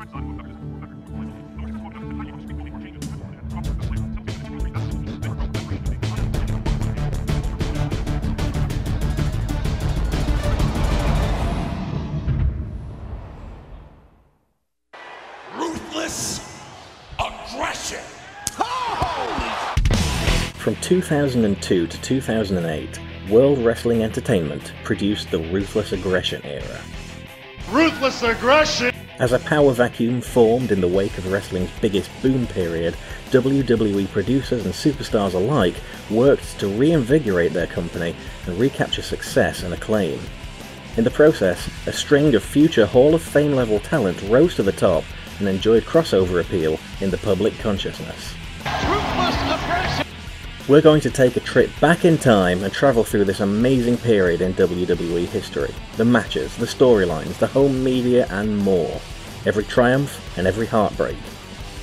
Ruthless aggression. From 2002 to 2008, World Wrestling Entertainment produced the Ruthless Aggression era. Ruthless aggression. As a power vacuum formed in the wake of wrestling's biggest boom period, WWE producers and superstars alike worked to reinvigorate their company and recapture success and acclaim. In the process, a string of future Hall of Fame level talent rose to the top and enjoyed crossover appeal in the public consciousness. We're going to take a trip back in time and travel through this amazing period in WWE history. The matches, the storylines, the home media, and more. Every triumph and every heartbreak.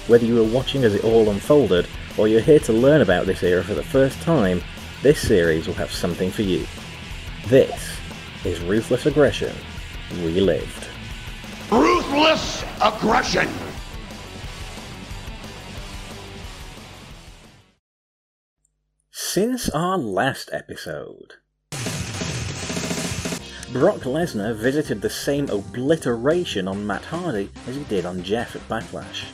Whether you were watching as it all unfolded, or you're here to learn about this era for the first time, this series will have something for you. This is Ruthless Aggression Relived. Ruthless aggression. Since our last episode, Brock Lesnar visited the same obliteration on Matt Hardy as he did on Jeff at Backlash.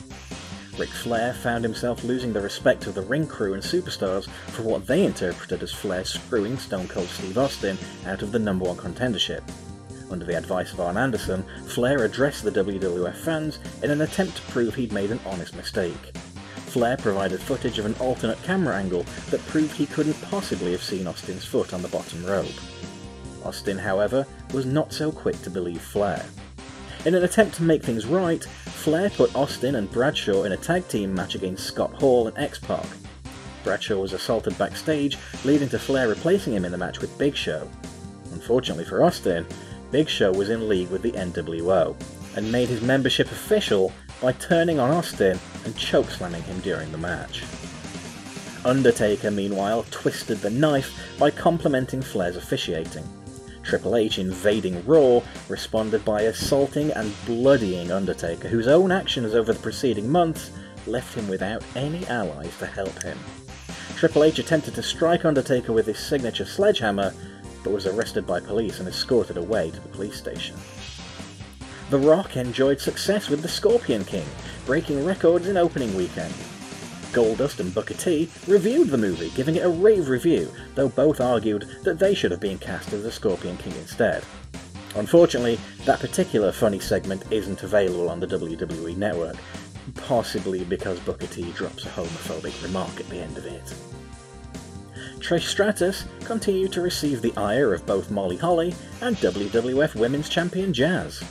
Ric Flair found himself losing the respect of the ring crew and superstars for what they interpreted as Flair screwing Stone Cold Steve Austin out of the number one contendership. Under the advice of Arn Anderson, Flair addressed the WWF fans in an attempt to prove he'd made an honest mistake. Flair provided footage of an alternate camera angle that proved he couldn't possibly have seen Austin's foot on the bottom rope. Austin, however, was not so quick to believe Flair. In an attempt to make things right, Flair put Austin and Bradshaw in a tag team match against Scott Hall and X-Pac. Bradshaw was assaulted backstage, leading to Flair replacing him in the match with Big Show. Unfortunately for Austin, Big Show was in league with the NWO, and made his membership official by turning on Austin and chokeslamming him during the match. Undertaker, meanwhile, twisted the knife by complimenting Flair's officiating. Triple H, invading Raw, responded by assaulting and bloodying Undertaker, whose own actions over the preceding months left him without any allies to help him. Triple H attempted to strike Undertaker with his signature sledgehammer, but was arrested by police and escorted away to the police station. The Rock enjoyed success with the Scorpion King, breaking records in opening weekend. Goldust and Booker T reviewed the movie, giving it a rave review, though both argued that they should have been cast as the Scorpion King instead. Unfortunately, that particular funny segment isn't available on the WWE network, possibly because Booker T drops a homophobic remark at the end of it. Trish Stratus continued to receive the ire of both Molly Holly and WWF Women's Champion Jazz.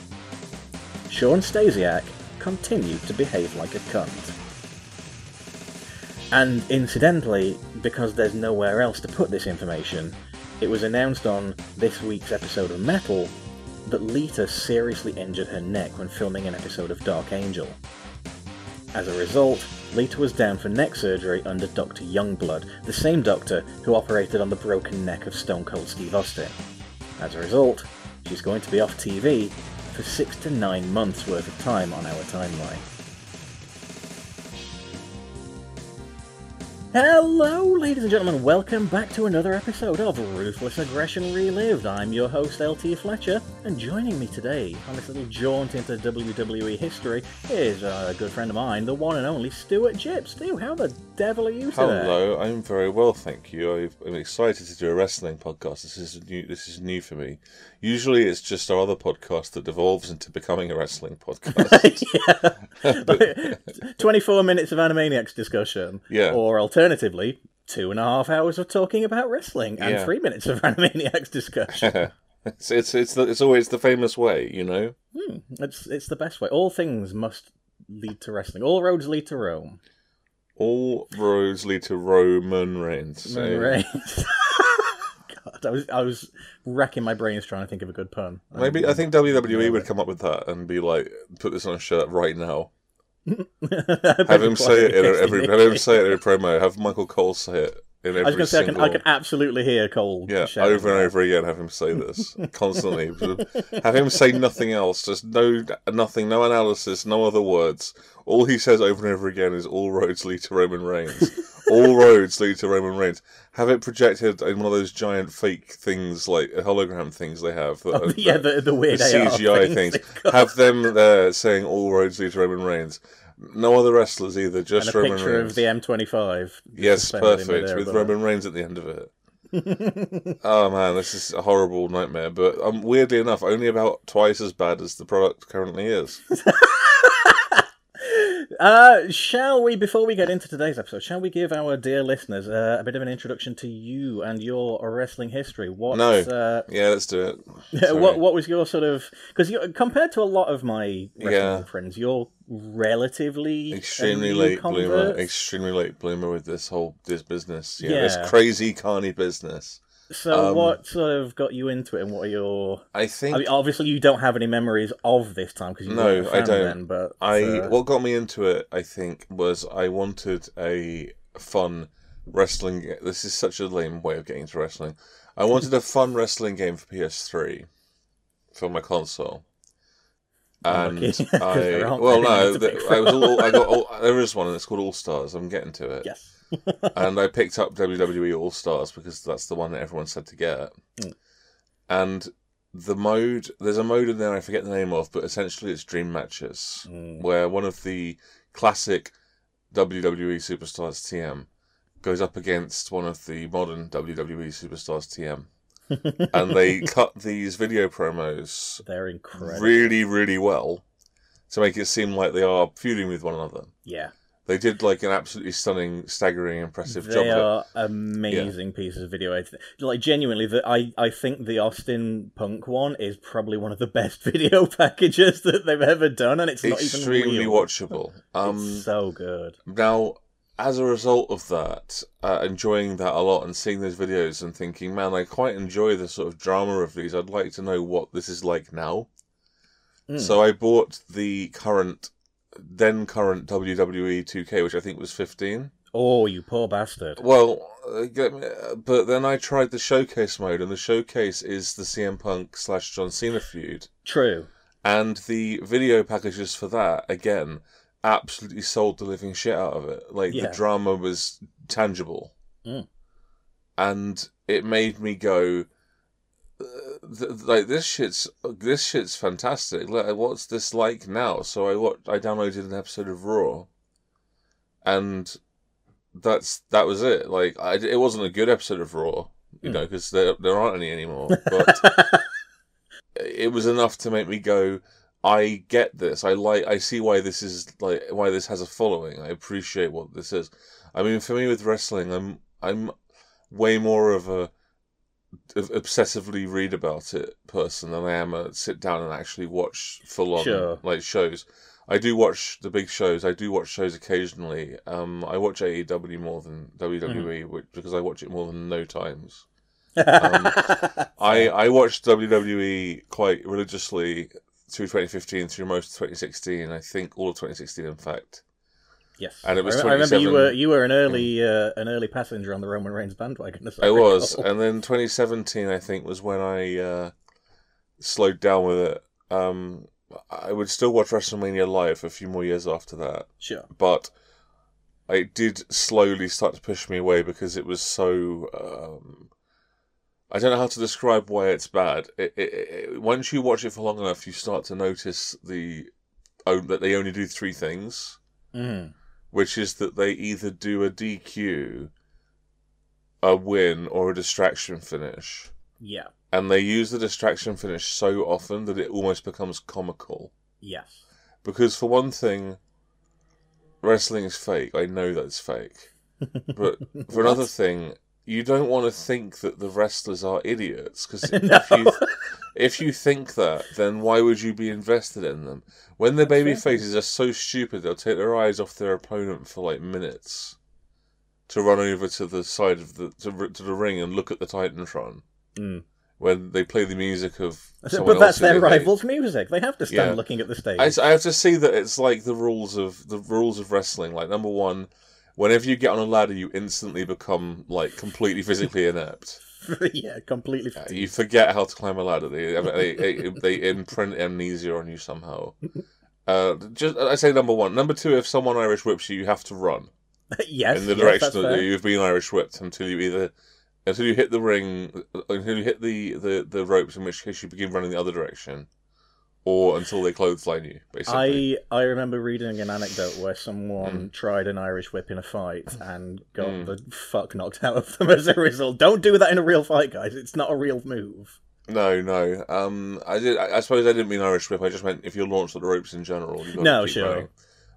Shawn Stasiak continued to behave like a cunt. And incidentally, because there's nowhere else to put this information, it was announced on this week's episode of Metal that Lita seriously injured her neck when filming an episode of Dark Angel. As a result, Lita was down for neck surgery under Dr. Youngblood, the same doctor who operated on the broken neck of Stone Cold Steve Austin. As a result, she's going to be off TV for six to nine months worth of time on our timeline. Hello, ladies and gentlemen, welcome back to another episode of Ruthless Aggression Relived. I'm your host, LT Fletcher, and joining me today on this little jaunt into WWE history is a good friend of mine, the one and only Stuart Gipp. Stu, how the devil are you today? Hello, I'm very well, thank you. I've, I'm excited to do a wrestling podcast. This is new. This is new for me. Usually, it's just our other podcast that devolves into becoming a wrestling podcast. yeah. 24 minutes of Animaniacs discussion. Yeah. Or alternatively, two and a half hours of talking about wrestling and Yeah. three minutes of Animaniacs discussion. it's it's it's, the, it's always the famous way, you know. Hmm, it's, it's the best way. All things must lead to wrestling. All roads lead to Rome. All roads lead to Roman Reigns. So- Right. God, I was, I was racking my brains trying to think of a good pun. Maybe I think WWE would come up with that and be like, put this on a shirt right now. Have him say it in every have him say it in a promo. Have Michael Cole say it in every I was going to say, I single. can, I can absolutely hear Cole. Yeah, over and that. over again, have him say this constantly. have him say nothing else, just no, nothing, no analysis, no other words. All he says over and over again is "All roads lead to Roman Reigns." All roads lead to Roman Reigns. Have it projected in one of those giant fake things, like hologram things they have. That, Oh, yeah, the, the weird the CGI things things. Have them there saying "All roads lead to Roman Reigns." No other wrestlers either, Just and a Roman picture Reigns. of the M25. Yes, perfect. With above. Roman Reigns at the end of it. oh man, this is a horrible nightmare. But um, weirdly enough, only about twice as bad as the product currently is. Uh, shall we, before we get into today's episode, shall we give our dear listeners uh, a bit of an introduction to you and your wrestling history? What, No. uh, Yeah, let's do it. Sorry. what what was your sort of because compared to a lot of my wrestling Yeah. friends, you're relatively Extremely late bloomer. Extremely late bloomer with this whole this business. Yeah, Yeah. this crazy carny business. So um, what sort of got you into it, and what are your? I think I mean, obviously you don't have any memories of this time because No, I don't. Then, but I uh, what got me into it, I think, was I wanted a fun wrestling. This is such a lame way of getting to wrestling. I wanted a fun wrestling game for PS3 for my console. And Unlucky, 'cause I well no, the, I was all, I got all, there is one and it's called All Stars. I'm getting to it. yes, and I picked up WWE All Stars because that's the one that everyone said to get. Mm. And the mode, there's a mode in there I forget the name of, but essentially it's dream matches, Mm. where one of the classic WWE superstars TM goes up against one of the modern WWE superstars TM, and they cut these video promos they're incredible. really, really well to make it seem like they are feuding with one another. yeah, They did like an absolutely stunning, staggering, impressive job. they of it. are amazing pieces of video. editing. Like genuinely, the, I I think the Austin Punk one is probably one of the best video packages that they've ever done, and it's not even extremely real. watchable. Um, it's so good. now, as a result of that, uh, enjoying that a lot and seeing those videos and thinking, man, I quite enjoy the sort of drama of these. I'd like to know what this is like now. Mm. So I bought the current, then current WWE 2K, which I think was 15. Oh, you poor bastard! Well, uh, uh, but then I tried the showcase mode, and the showcase is the CM Punk slash John Cena feud. True. and the video packages for that again absolutely sold the living shit out of it like Yeah. the drama was tangible Mm. and it made me go like this shit's this shit's fantastic. Like, what's this like now? So i what i downloaded an episode of raw and that's that was it. Like I, it wasn't a good episode of raw you Mm. know because there, there aren't any anymore but it was enough to make me go i get this. I like i see why this is like why this has a following. I appreciate what this is. I mean for me with wrestling i'm i'm way more of a obsessively read about it person than i am a sit down and actually watch full on Sure. like shows i do watch the big shows i do watch shows occasionally um i watch aew more than wwe which, because i watch it more than no times um, I I watched WWE quite religiously through 2015, through most of 2016. I think all of 2016, in fact. Yes, and it was I, remember you were you were an early uh, an early passenger on the Roman Reigns bandwagon. I was, and then 2017, I think, was when I uh, slowed down with it. Um, I would still watch WrestleMania live a few more years after that, Sure. but it did slowly start to push me away because it was so. Um, I don't know how to describe why it's bad. It, it, it, once you watch it for long enough, you start to notice the oh, that they only do three things, Mm. Which is that they either do a DQ, a win, or a distraction finish, Yeah. and they use the distraction finish so often that it almost becomes comical. Yes. Because for one thing, wrestling is fake. I know that's fake. But for another thing, you don't want to think that the wrestlers are idiots. Because if you if you think that, then why would you be invested in them? When the baby faces are so stupid, they'll take their eyes off their opponent for like minutes to run over to the side of the to, to the ring and look at the Titantron Mm. when they play the music of. but that's their hate. rivals' music. They have to stand Yeah. looking at the stage. I, I have to see that it's like the rules of the rules of wrestling. Like number one, Whenever you get on a ladder, you instantly become like completely physically inept. yeah, completely. Uh, You forget how to climb a ladder. They they, they, they imprint amnesia on you somehow. Uh, just I say number one. Number two, if someone Irish whips you, you have to run yes, in the direction that fair. you've been Irish whipped until you either until you hit the ring, until you hit the, the, the ropes, in which case you begin running the other direction, or until they clothesline you. Basically, I I remember reading an anecdote where someone Mm. tried an Irish whip in a fight and got Mm. the fuck knocked out of them as a result. Don't do that in a real fight, guys. It's not a real move. no, no. Um, I did. I, I suppose I didn't mean Irish whip. I just meant if you're launched at the ropes in general. You've got No, to keep sure. running.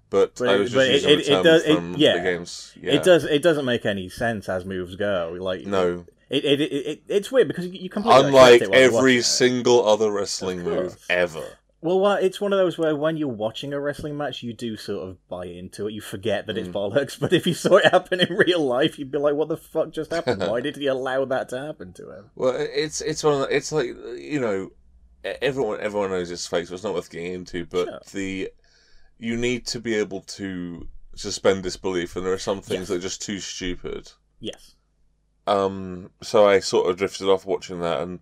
But, But I was just it- using it- it term does- it- yeah. the games. Yeah. It does. It doesn't make any sense as moves go. Like No. It it, it, it it's weird because you, completely Unlike while every single other wrestling move ever. Well, well, it's one of those where when you're watching a wrestling match, you do sort of buy into it. You forget that it's Mm. bollocks. But if you saw it happen in real life, you'd be like, "What the fuck just happened? Why did he allow that to happen to him?" Well, it's it's one of the, it's like you know, everyone everyone knows it's fake, so it's not worth getting into. But Sure. the you need to be able to suspend disbelief, and there are some things Yes. that are just too stupid. Yes. Um, so I sort of drifted off watching that, and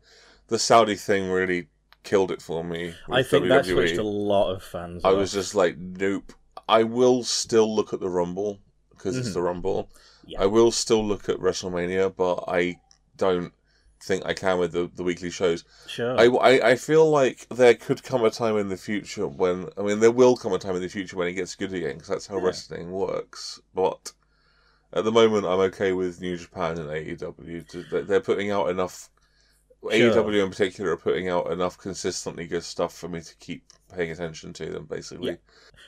the Saudi thing really killed it for me. I think that WWE. switched a lot of fans. I off. was just like, nope. I will still look at the Rumble because it's Mhm. the Rumble. Yeah. I will still look at WrestleMania, but I don't think I can with the, the weekly shows. sure. I, I, I feel like there could come a time in the future when I mean there will come a time in the future when it gets good again because that's how Yeah. wrestling works. But at the moment, I'm okay with New Japan and AEW. To- They're putting out enough. AEW in particular are putting out enough consistently good stuff for me to keep paying attention to them. Basically, Yeah.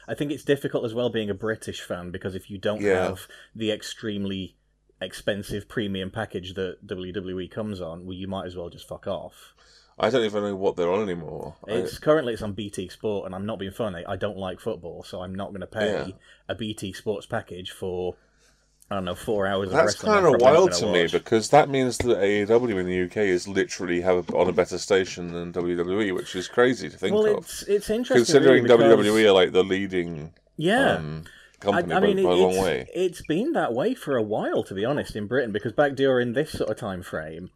I think it's difficult as well being a British fan because if you don't Yeah. have the extremely expensive premium package that WWE comes on, well, you might as well just fuck off. I don't even know what they're on anymore. I- It's currently it's on BT Sport, and I'm not being funny. I don't like football, so I'm not going to pay Yeah. a BT Sports package for I don't know four hours. That's of kind of wild to me because that means that AEW in the UK is literally have a, on a better station than WWE, which is crazy to think well, of. it's it's interesting Considering really, because- WWE are like the leading yeah. um, company I, I by, mean, by a it- long it's, way. it's been that way for a while, to be honest, in Britain, because back during this sort of time frame,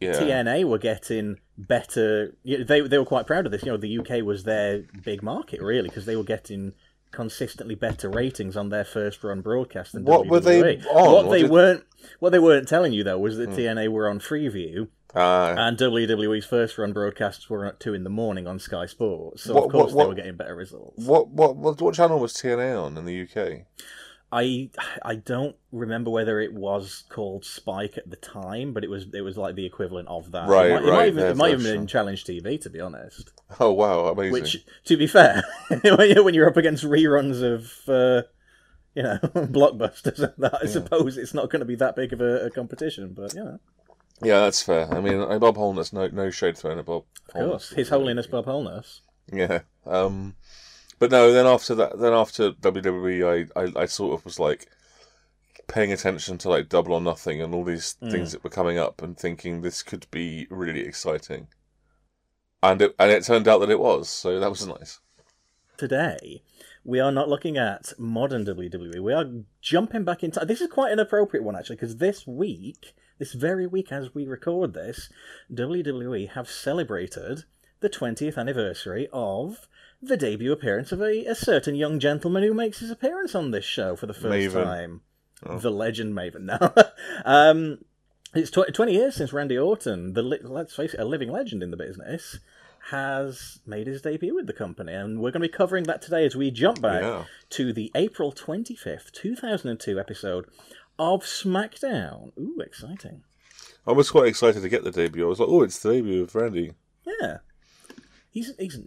Yeah, TNA were getting better. They they were quite proud of this. You know, the UK was their big market really because they were getting consistently better ratings on their first run broadcast than What WWE. were they on? What they it- weren't what they weren't telling you though was that Hmm. TNA were on Freeview Ah, and WWE's first run broadcasts were at two in the morning on Sky Sports. So What- of course what- they were getting better results. what, what what what channel was TNA on in the UK? I I don't remember whether it was called Spike at the time, but it was it was like the equivalent of that. Right, it might, it right, might even, their it might even been Challenge TV to be honest. Oh wow, amazing! Which, to be fair, when you're- up against reruns of uh, you know blockbusters and that, I suppose it's not going to be that big of a, a competition. But you know, Yeah, that's fair. I mean, uh, Bob Holness, no no shade thrown at Bob. of course, His Holiness Bob Holness. Yeah. Um, but no, then after that, then after WWE, I, I, I sort of was like paying attention to like Double or Nothing and all these Mm. things that were coming up and thinking this could be really exciting. And it, and it turned out that it was, so that was nice. Today, we are not looking at modern WWE. We are jumping back into. This is quite an appropriate one, actually, because this week, this very week as we record this, WWE have celebrated the 20th anniversary of the debut appearance of a, a certain young gentleman who makes his appearance on this show for the first Maven. time. Oh. The legend Maven. Now, um, it's tw- 20 years since Randy Orton, the li- let's face it, a living legend in the business, has made his debut with the company, and we're going to be covering that today as we jump back Yeah. to the April 25th, 2002 episode of SmackDown. Ooh, exciting. I was quite excited to get the debut. I was like, oh, it's the debut of Randy. Yeah. He's, he's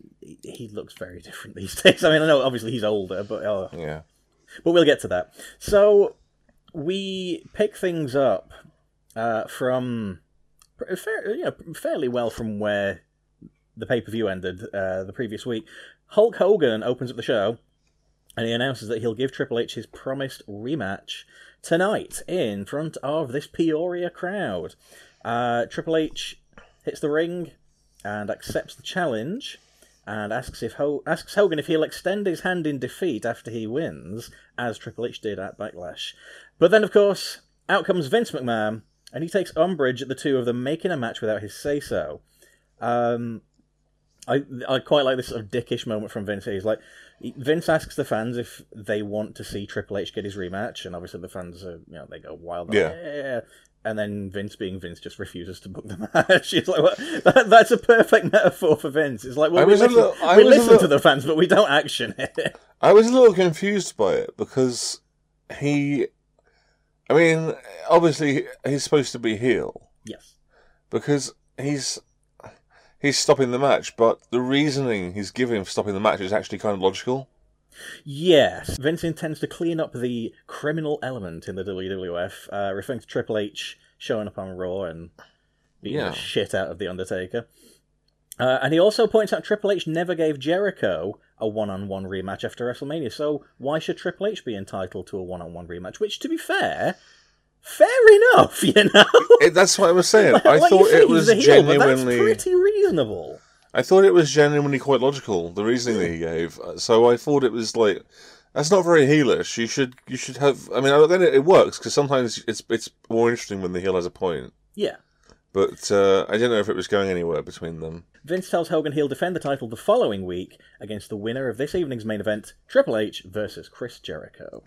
he- looks very different these days. I mean, I know obviously he's older, but oh, Yeah. but we'll get to that. So we pick things up uh, from fair, you know, fairly well from where the pay per view ended uh, the previous week. Hulk Hogan opens up the show and he announces that he'll give Triple H his promised rematch tonight in front of this Peoria crowd. Uh, Triple H hits the ring and accepts the challenge. and asks if Ho- asks Hogan if he'll extend his hand in defeat after he wins, as Triple H did at Backlash. But then, of course, out comes Vince McMahon, and he takes umbrage at the two of them making a match without his say so. Um, I I quite like this sort of dickish moment from Vince. He's like, Vince asks the fans if they want to see Triple H get his rematch, and obviously the fans are, you know, they go wild. Yeah. yeah. And then Vince, being Vince, just refuses to book the match. He's like, well, that, "That's a perfect metaphor for Vince." It's like, well, I we listen, little- I we listen to the fans, but we don't action it. I was a little confused by it because he, I mean, obviously he's supposed to be heel yes. because he's he's stopping the match, but the reasoning he's giving for stopping the match is actually kind of logical. Yes, Vince intends to clean up the criminal element in the WWF, uh, referring to Triple H showing up on Raw and beating Yeah. the shit out of the Undertaker. Uh, and he also points out Triple H never gave Jericho a one-on-one rematch after WrestleMania, so why should Triple H be entitled to a one-on-one rematch? Which, to be fair, fair enough, you know. It, that's what I was saying. I Like you thought it was heel, genuinely. pretty reasonable. I thought it was genuinely quite logical. The reasoning that he gave. So I thought it was like. That's not very heelish. You should, you should have. I mean, then it, it works because sometimes it's it's more interesting when the heel has a point. Yeah. But uh, I didn't know if it was going anywhere between them. Vince tells Hogan he'll defend the title the following week against the winner of this evening's main event, Triple H versus Chris Jericho.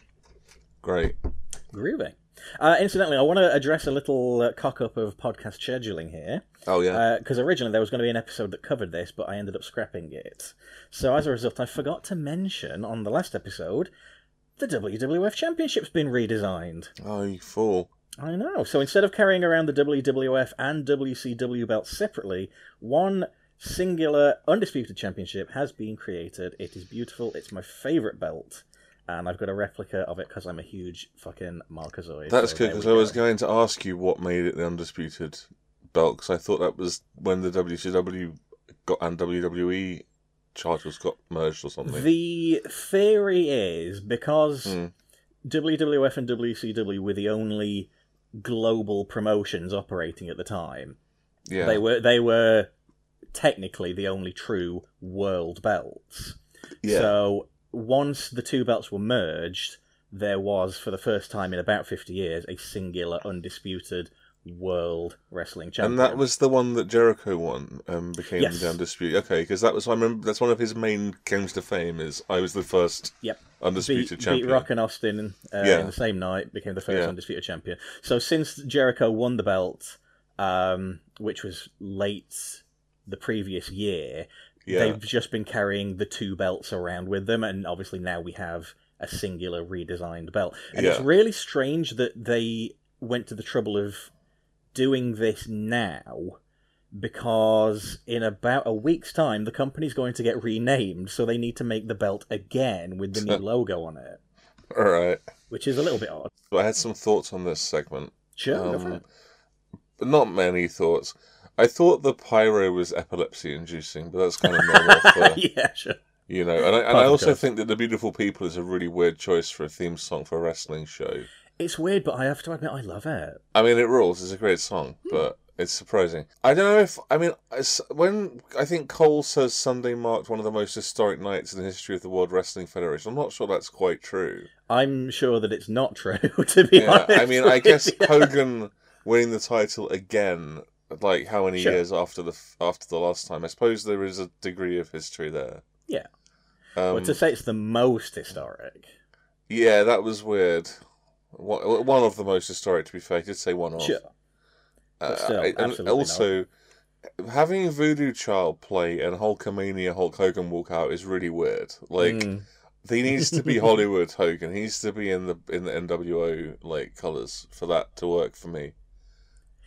Great. Groovy. Uh, incidentally, I want to address a little uh, cock up of podcast scheduling here. Oh yeah. Because originally there was going to be an episode that covered this, but I ended up scrapping it. So as a result, I forgot to mention on the last episode the WWF Championship's been redesigned. oh, you fool. I know. So instead of carrying around the WWF and WCW belts separately, one singular undisputed championship has been created. It is beautiful. It's my favourite belt. And I've got a replica of it because I'm a huge fucking Markazoid. That's so good because I was going to ask you what made it the undisputed belt because I thought that was when the WCW got and WWE titles got merged or something. The theory is because Hmm. WWF and WCW were the only global promotions operating at the time. yeah. They were they were technically the only true world belts. yeah. So once the two belts were merged, there was for the first time in about fifty years a singular undisputed world wrestling champion. and that was the one that Jericho won and became Yes. the undisputed. Okay, because that was I remember that's one of his main claims to fame is I was the first Yep. undisputed beat, champion. beat Rock and Austin uh, Yeah. in the same night, became the first Yeah. undisputed champion. So since Jericho won the belt, um, which was late the previous year, Yeah. they've just been carrying the two belts around with them, and obviously now we have a singular redesigned belt. And it's really strange that they went to the trouble of doing this now. Because in about a week's time, the company's going to get renamed, so they need to make the belt again with the new logo on it All right. which is a little bit odd. I had some thoughts on this segment. Sure, Um, but not many thoughts. I thought the pyro was epilepsy inducing, but that's kind of normal for yeah, sure. you know. And I, and I also course. think that the beautiful people is a really weird choice for a theme song for a wrestling show. It's weird, but I have to admit I love it. I mean, it rules. It's a great song, Hmm. but it's surprising. I don't know if I mean when I think Cole says Sunday marked one of the most historic nights in the history of the World Wrestling Federation. I'm not sure that's quite true. I'm sure that it's not true, to be Yeah, honest. I mean, I guess. Hogan winning the title again, like how many Sure. years after the after the last time? I suppose there is a degree of history there. Yeah. Um, Well, to say it's the most historic. yeah, that was weird. One one of the most historic, to be fair. I did say one of. Sure. Uh, still, and also, having Voodoo Child play and Hulkamania Hulk Hogan walk out is really weird. Like, Mm. he needs to be Hollywood Hogan. He needs to be in the in the NWO like colors for that to work for me.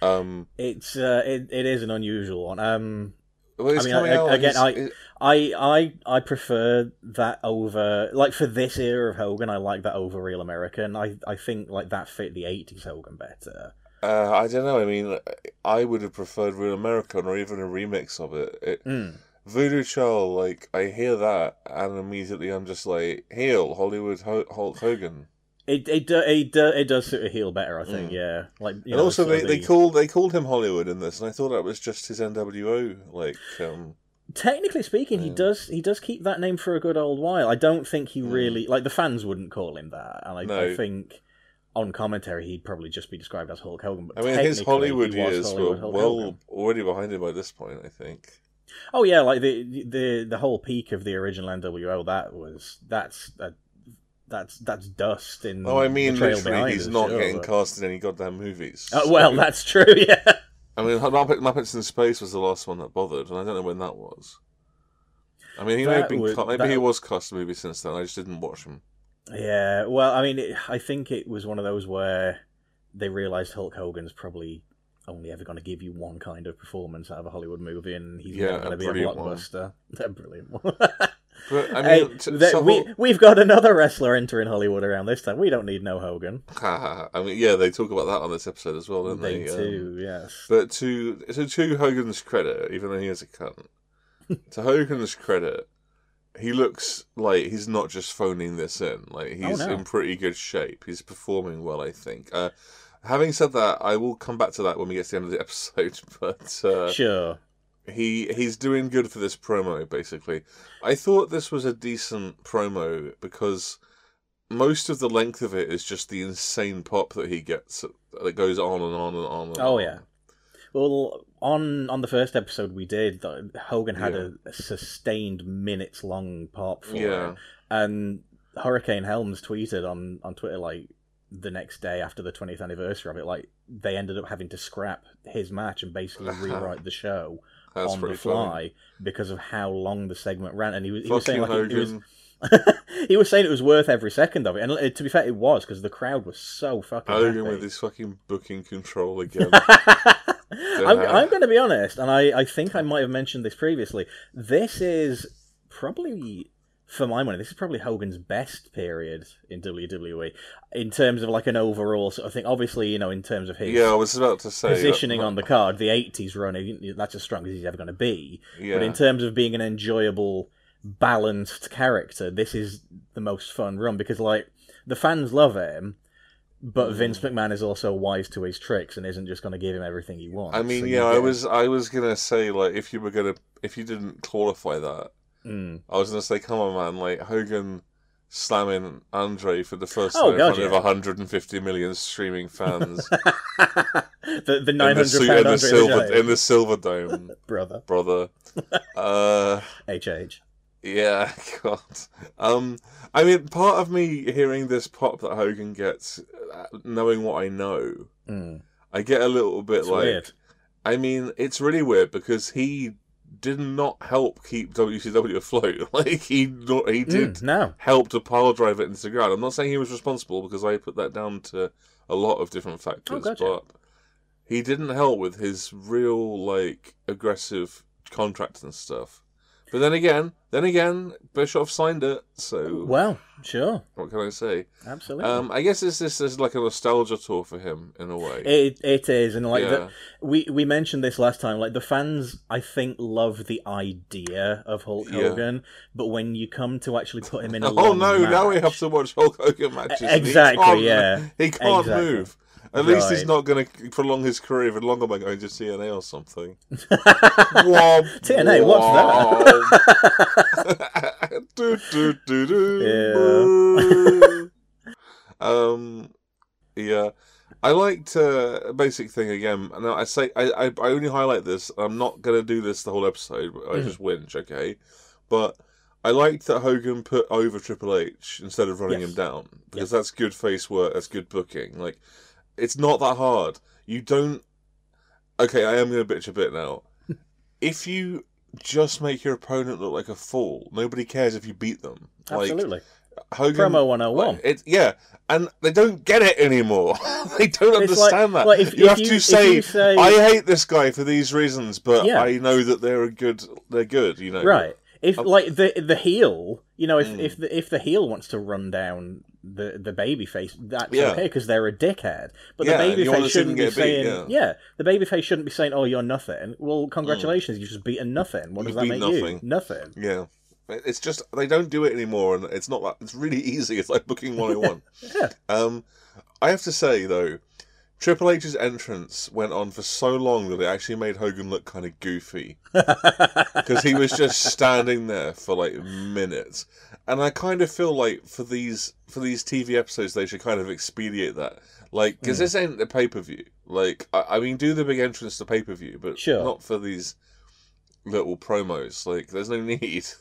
Um, It's uh, it, it is an unusual one. Um, well, I mean, I- again, I- it- I I I prefer that over like for this era of Hogan. I like that over Real American. I I think like that fit the '80s Hogan better. uh, I don't know. I mean, I would have preferred Real American or even a remix of it. it Mm. Voodoo Child, like I hear that, and immediately I'm just like, heel Hollywood Ho- Hulk Hogan. It it it, it does suit a heel better, I think. Yeah, like Mm. and know, also, they, of they called they called him Hollywood in this, and I thought that was just his NWO like um, technically speaking, he does he does keep that name for a good old while. I don't think he really like the fans wouldn't call him that, and I, I think on commentary he'd probably just be described as Hulk Hogan. But I mean, his Hollywood he years Hollywood were well Hogan. already behind him by this point. I think. Oh yeah, like the the the whole peak of the original NWO. That was that's a, that's that's dust in. Oh, I mean, the trail literally, he's us, not sure, getting but- cast in any goddamn movies. Uh, well, So- that's true. Yeah. I mean, Muppet, Muppets in Space was the last one that bothered, and I don't know when that was. I mean, he may have been. would- maybe that- he was cast in movies since then. I just didn't watch him. Yeah, well, I mean, it, I think it was one of those where they realised Hulk Hogan's probably only ever going to give you one kind of performance out of a Hollywood movie, and he's Yeah, not going to be a brilliant one. blockbuster. A brilliant one. But I mean, t- that- so we we've got another wrestler entering Hollywood around this time. We don't need no Hogan. I mean, yeah, they talk about that on this episode as well, don't They they? Um, too, yes. But to so to Hogan's credit, even though he is a cunt, to Hogan's credit, he looks like he's not just phoning this in. Like he's Oh, no. in pretty good shape. He's performing well, I think. Uh, having said that, I will come back to that when we get to the end of the episode. But uh, sure. He he's doing good for this promo. Basically, I thought this was a decent promo because most of the length of it is just the insane pop that he gets that goes on and on and on. And Oh on. yeah. Well, on on the first episode we did, Hogan had Yeah. a, a sustained minutes long pop for Yeah. it, and Hurricane Helms tweeted on on Twitter like the next day after the 20th anniversary of it, like they ended up having to scrap his match and basically rewrite the show That's on the fly funny. because of how long the segment ran. And he was, he was saying like he- he was he was saying it was worth every second of it, and uh, to be fair, it was because the crowd was so fucking. Hogan happy. with his fucking booking control again. I'm. I'm going to be honest, and I, I think I might have mentioned this previously. This is probably, for my money, this is probably Hogan's best period in WWE in terms of like an overall sort of thing. Obviously, you know, in terms of his yeah, I was about to say that- positioning on the card, the 80s run that's as strong as he's ever going to be. Yeah, But in terms of being an enjoyable, balanced character, this is the most fun run because, like, the fans love him, but Mm. Vince McMahon is also wise to his tricks and isn't just going to give him everything he wants. I mean, yeah, I was I was gonna say like if you were gonna if you didn't qualify that, Mm. I was gonna say, come on, man, like Hogan slamming Andre for the first Oh, time God, in front of yeah. 150 million streaming fans the the in, 900 the, su- in, the silver, in the Silver Dome, brother brother. uh, HH. Yeah, God. Um, I mean, part of me hearing this pop that Hogan gets, uh, knowing what I know, Mm. I get a little bit It's like. weird. I mean, it's really weird because he did not help keep WCW afloat. Like he, not, he did Mm, no. help to pile drive it into the ground. I'm not saying he was responsible because I put that down to a lot of different factors, Oh, gotcha. but he didn't help with his real like aggressive contracts and stuff. But then again, then again, Bischoff signed it, so Well, sure. what can I say? Absolutely. Um, I guess it's this is like a nostalgia tour for him in a way. It it is, and like Yeah. the, we we mentioned this last time. Like the fans, I think love the idea of Hulk Yeah. Hogan, but when you come to actually put him in a Oh long no! Now we match- have to watch Hulk Hogan matches. and he Exactly, can't- yeah. He can't Exactly. move. At least he's not going to prolong his career even longer by going to TNA or something. Wob, TNA, what's that? do, do, do, do. Um, yeah. I liked uh, basic thing again. Now I say I, I, I only highlight this. I'm not gonna do this the whole episode. but I Mhm. just whinge, okay? But I liked that Hogan put over Triple H instead of running Yes. him down because that's good face work. That's good booking. Like it's not that hard. You don't. Okay, I am gonna bitch a bit now. if you just make your opponent look like a fool, nobody cares if you beat them. Like Absolutely. Hogan, Promo 101. it, yeah, and they don't get it anymore. they don't It's like- understand that. like, if- you if have you- to say, say- "I hate this guy for these reasons," but Yeah. I know that they're a good. They're good. You know, Right. If Um, like the the heel, you know, if Mm. if the if the heel wants to run down the the baby face, that's Yeah. okay because they're a dickhead. But Yeah, the baby face shouldn't be beat, saying, yeah. the baby face shouldn't be saying, "Oh, you're nothing." Well, congratulations, you've just beaten nothing. What You does that make nothing. you? Nothing. Yeah. It's just they don't do it anymore, and it's not that. It's really easy. It's like booking one hundred and one. Yeah. Um, I have to say though, Triple H's entrance went on for so long that it actually made Hogan look kind of goofy because he was just standing there for like minutes, and I kind of feel like for these for these TV episodes they should kind of expedite that, like because this ain't a pay per view. Like I, I mean, do the big entrance to pay per view, but Sure. not for these little promos. Like there's no need.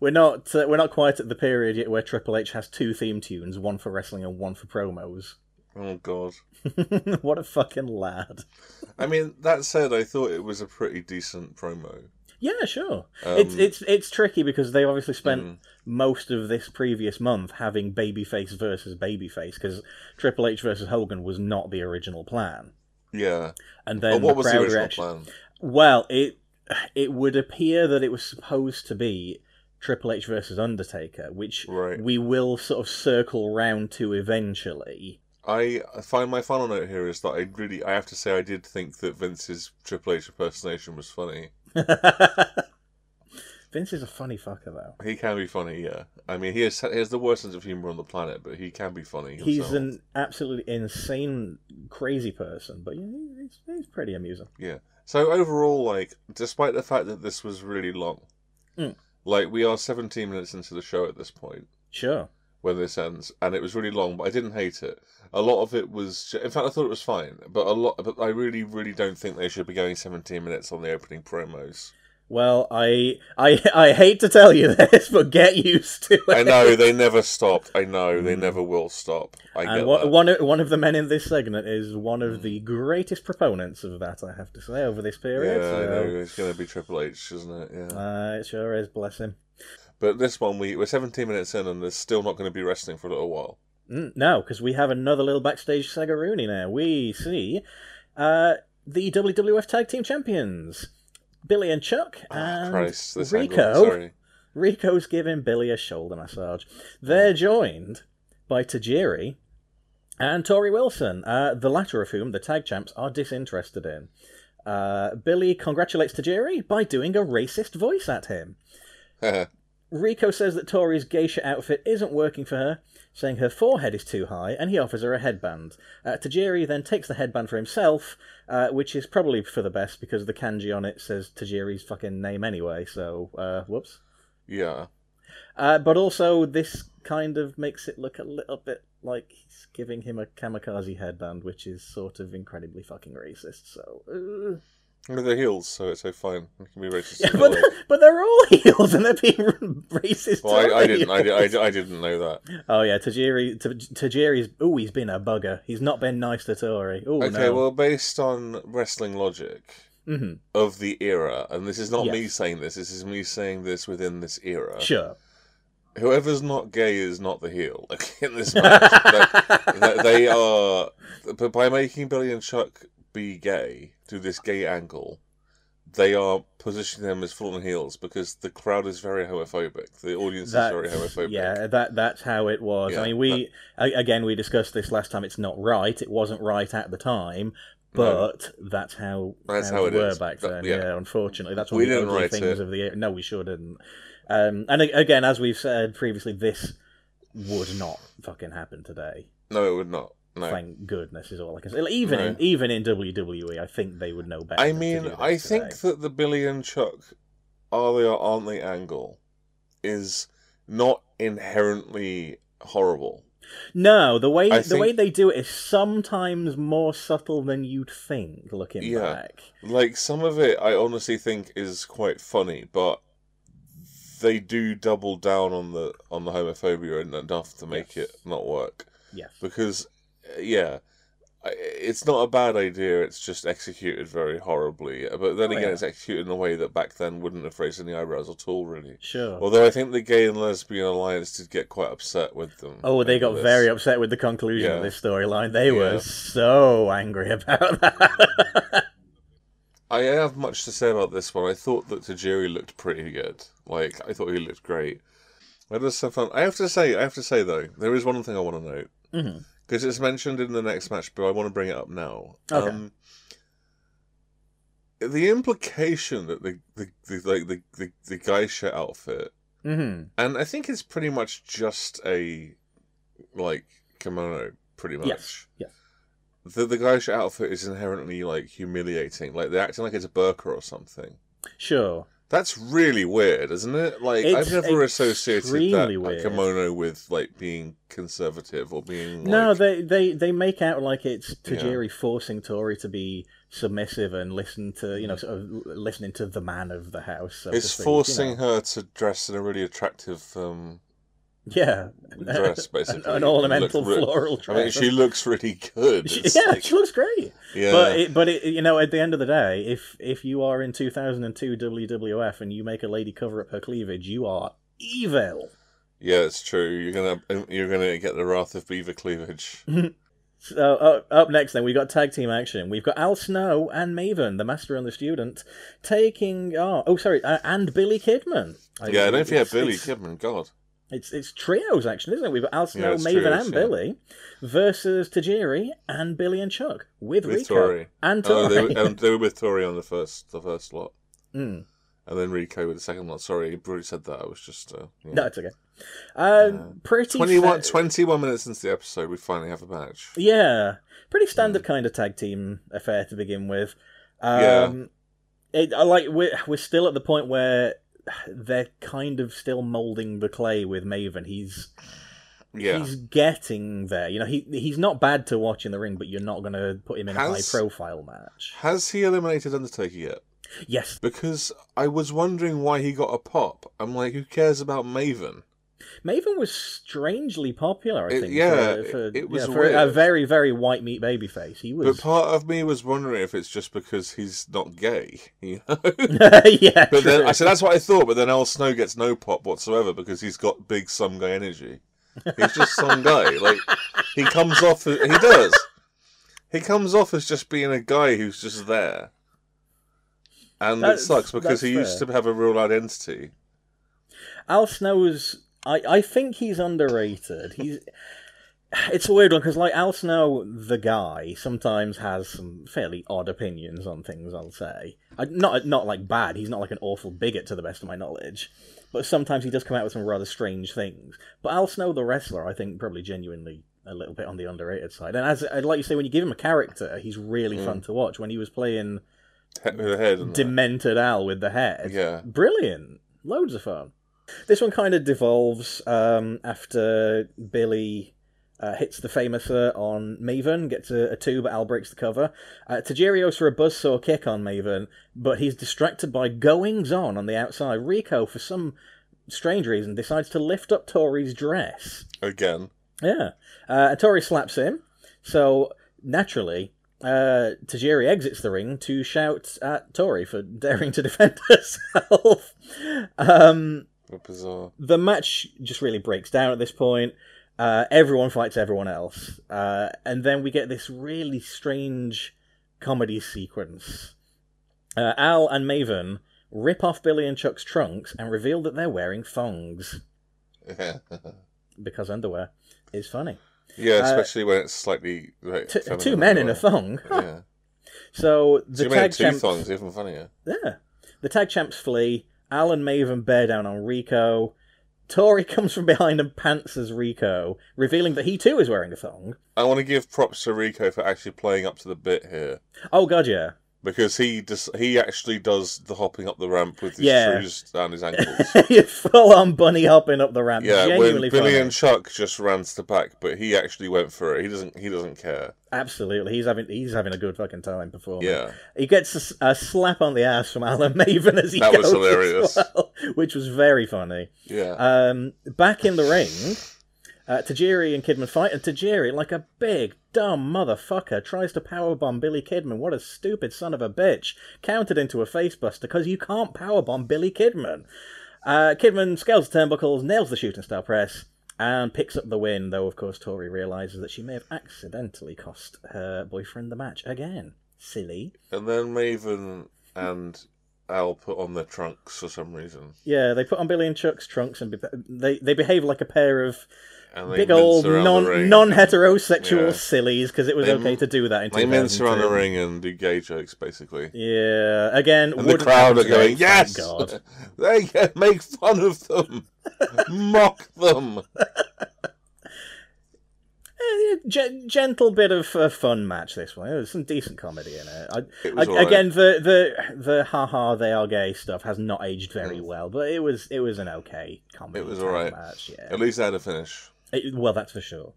We're not uh, we're not quite at the period yet where Triple H has two theme tunes, one for wrestling and one for promos. Oh god. what a fucking lad! I mean, that said, I thought it was a pretty decent promo. Yeah, sure. it's Um, it's it's tricky because they obviously spent Mm. most of this previous month having babyface versus babyface because Triple H versus Hogan was not the original plan. Yeah. And then what was the original reaction- plan? Well, it it would appear that it was supposed to be Triple H versus Undertaker, which Right. we will sort of circle round to eventually. I I find my final note here is that I really I have to say I did think that Vince's Triple H impersonation was funny. Vince is a funny fucker, though. He can be funny, yeah. I mean, he has he has the worst sense of humor on the planet, but he can be funny. Himself. He's an absolutely insane, crazy person, but he's, he's pretty amusing. yeah. So overall, like, despite the fact that this was really long, Mm. like we are 17 minutes into the show at this point Sure. When this ends, and it was really long, but I didn't hate it. A lot of it was, in fact, I thought it was fine, but a lot, but I really, really don't think they should be going 17 minutes on the opening promos. Well, I I I hate to tell you this, but get used to it. I know they never stopped. I know they Mm. never will stop. I And one, of one of the men in this segment is one of the greatest proponents of that. I have to say over this period. yeah, I know it's going to be Triple H, isn't it? Yeah. Uh, it sure is. Bless him. But this one, we we're 17 minutes in, and there's still not going to be wrestling for a little while. Mm, no, because we have another little backstage Sega Rooney now. We see uh, the WWF Tag Team Champions, Billy and Chuck, Oh, and Christ, this Rico. Rico's giving Billy a shoulder massage. They're joined by Tajiri and Torrie Wilson, uh, the latter of whom the tag champs are disinterested in. Uh, Billy congratulates Tajiri by doing a racist voice at him. Rico says that Torrie's geisha outfit isn't working for her, saying her forehead is too high, and he offers her a headband. Uh, Tajiri then takes the headband for himself, uh, which is probably for the best because the kanji on it says Tajiri's fucking name anyway, so, uh, whoops. yeah. Uh, but also, this kind of makes it look a little bit like he's giving him a kamikaze headband, which is sort of incredibly fucking racist. So, uh... Look at the heels, so it's so fine. It can be racist. yeah, but they're, but they're all heels and they're being racist. Well, I, I didn't. I, did- I, I didn't know that. Oh yeah, Tajiri. Tajiri's. Oh, he's been a bugger. He's not been nice to Torrie. Oh Okay, no. well, based on wrestling logic hmm of the era, and this is not me saying this. This is me saying this within this era. Sure. Whoever's not gay is not the heel like, in this match. they, they- they are, but by making Billy and Chuck be gay to this gay angle, they are positioning them as full-on heels because the crowd is very homophobic. The audience is very homophobic. yeah, that that's how it was. Yeah, I mean, we a- again we discussed this last time. It's not right. It wasn't right at the time, No. but that's how That's how, how it were is. back That- then. yeah. yeah. unfortunately, that's one We of the ugly write things it. of the no, we sure didn't. Um, and again, as we've said previously, this would not fucking happen today. No, it would not. No. Thank goodness is all I can say. Even No. in, even in WWE, I think they would know better. I mean, I think that the Billy and Chuck are they or aren't they angle is not inherently horrible. No, the way I the think- way they do it is sometimes more subtle than you'd think. Looking Yeah. back, Like some of it, I honestly think is quite funny, but they do double down on the on the homophobia enough to make Yes. it not work. yes, Because, yeah, it's not a bad idea. It's just executed very horribly. But then Oh, again, yeah. it's executed in a way that back then wouldn't have raised any eyebrows at all, really. sure. Although I think the gay and lesbian alliance did get quite upset with them. oh, they got this. very upset with the conclusion Yeah. of this storyline. They Yeah. were so angry about that. I have much to say about this one. I thought that Tajiri looked pretty good. Like I thought he looked great. It was some fun. I have to say, I have to say though, there is one thing I want to note Mhm. Because it's mentioned in the next match, but I want to bring it up now. Okay. Um, the implication that the the, the like the, the the geisha outfit, hmm and I think it's pretty much just a like kimono, pretty much. Yes, yes. the the guy's outfit is inherently like humiliating. Like they're acting like it's a burqa or something. Sure. That's really weird, isn't it? Like It's I've never associated that like, weird. kimono with like being conservative or being No, they, they they make out like it's Tajiri forcing Torrie to be submissive and listen to you know sort of listening to the man of the house. So it's speak, you forcing know. her to dress in a really attractive um, yeah dress, basically. an, an ornamental re- floral dress. I mean, she looks really good. She- yeah, like- she looks great. yeah. But it, but it, you know, at the end of the day, if if you are in 2002 WWF and you make a lady cover up her cleavage, you are evil. yeah, it's true. You're gonna you're gonna get the wrath of beaver cleavage. So uh, up next, then we've got tag team action. We've got Al Snow and Maven, the master and the student, taking oh oh sorry, uh, and Billy Kidman. yeah, I don't forget It's- Billy Kidman. God, it's it's trios action, isn't it? We've got Al Snow, Yeah, Maven, trios, and yeah. Billy versus Tajiri and Billy and Chuck with, with Rico Torrie. and Oh, Torrie. they, were, um, they were with Torrie on the first the first lot, Mm. and then Rico with the second lot. Sorry, already said that. I was just uh, yeah. No, it's okay. Um, pretty 21, fa- 21 minutes into the episode, we finally have a match. Yeah, pretty Hmm. standard kind of tag team affair to begin with. Um, it, I like we're we're still at the point where they're kind of still molding the clay with Maven. He's Yeah, he's getting there. You know, he he's not bad to watch in the ring, but you're not going to put him in a high profile match. has he eliminated Undertaker yet? Yes, Because I was wondering why he got a pop. I'm like, who cares about Maven? Maven was strangely popular. I It- think. yeah, for, for, it- it was yeah, for a very very white meat babyface. He was. But part of me was wondering if it's just because he's not gay, you know. yeah, But then. I said that's what I thought. But then Al Snow gets no pop whatsoever because he's got big some guy energy. He's just some guy. Like he comes off. He does. He comes off as just being a guy who's just there, and That's- it sucks because he used to have a real identity. Al Snow's. I, I think he's underrated. He's. It's a weird one because, like, Al Snow, the guy, sometimes has some fairly odd opinions on things. I'll say, I, not not like bad. He's not like an awful bigot, to the best of my knowledge. But sometimes he does come out with some rather strange things. But Al Snow, the wrestler, I think probably genuinely a little bit on the underrated side. And as I'd like you say, when you give him a character, he's really Mm. fun to watch. When he was playing He- With a head. Demented Al with the head. Yeah. Brilliant. Loads of fun. This one kind of devolves um, after Billy uh, hits the famouser on Maven, gets a, a two, but Al breaks the cover. Uh, Tajiri goes for a buzzsaw kick on Maven, but he's distracted by goings on on the outside. Rico, for some strange reason, decides to lift up Torrie's dress. Again. Yeah. Uh, and Torrie slaps him. So, naturally, uh, Tajiri exits the ring to shout at Torrie for daring to defend herself. um, bizarre. the match just really breaks down at this point. Uh, everyone fights everyone else. Uh, and then we get this really strange comedy sequence. Uh, Al and Maven rip off Billy and Chuck's trunks and reveal that they're wearing thongs because underwear is funny. yeah, especially when it's slightly like, T- two men in a thong. well. Yeah. So the Two tag two champs, thongs, even funnier. yeah, the tag champs flee. Al and Maven bear down on Rico. Torrie comes from behind and pantsers Rico, revealing that he too is wearing a thong. I want to give props to Rico for actually playing up to the bit here. Oh god, yeah, Because he does, he actually does the hopping up the ramp with his Yeah. shoes down his ankles. full on bunny hopping up the ramp. yeah, when Billy funny. and Chuck just ran to the back, but he actually went for it. He doesn't. He doesn't care. Absolutely, he's having he's having a good fucking time performing. Yeah, He gets a slap on the ass from Alan Maven as he That goes was hilarious. as well, which was very funny. yeah. Um, back in the ring, uh, Tajiri and Kidman fight, and Tajiri, like a big dumb motherfucker, tries to powerbomb Billy Kidman. What a stupid son of a bitch! Countered into a facebuster because you can't powerbomb Billy Kidman. Uh, Kidman scales the turnbuckles, nails the shooting star press, and picks up the win. Though of course Torrie realizes that she may have accidentally cost her boyfriend the match again. Silly. and then Maven and Al put on their trunks for some reason, Yeah, they put on Billy and Chuck's trunks, and be- they they behave like a pair of big old non non heterosexual Yeah. sillies because it was They- okay to do that in They mince around the 2002. ring and do gay jokes, basically. Yeah, again, And the crowd are going, yes! God. they can make fun of them, mock them. Eh, G- gentle bit of a fun match. This one. There's some decent comedy in it. I, It was I- alright. again, the the the haha they are gay stuff has not aged very Mm. well, but it was it was an okay comedy. It was alright. match. Yeah. At least I had a finish. It- well, that's for sure.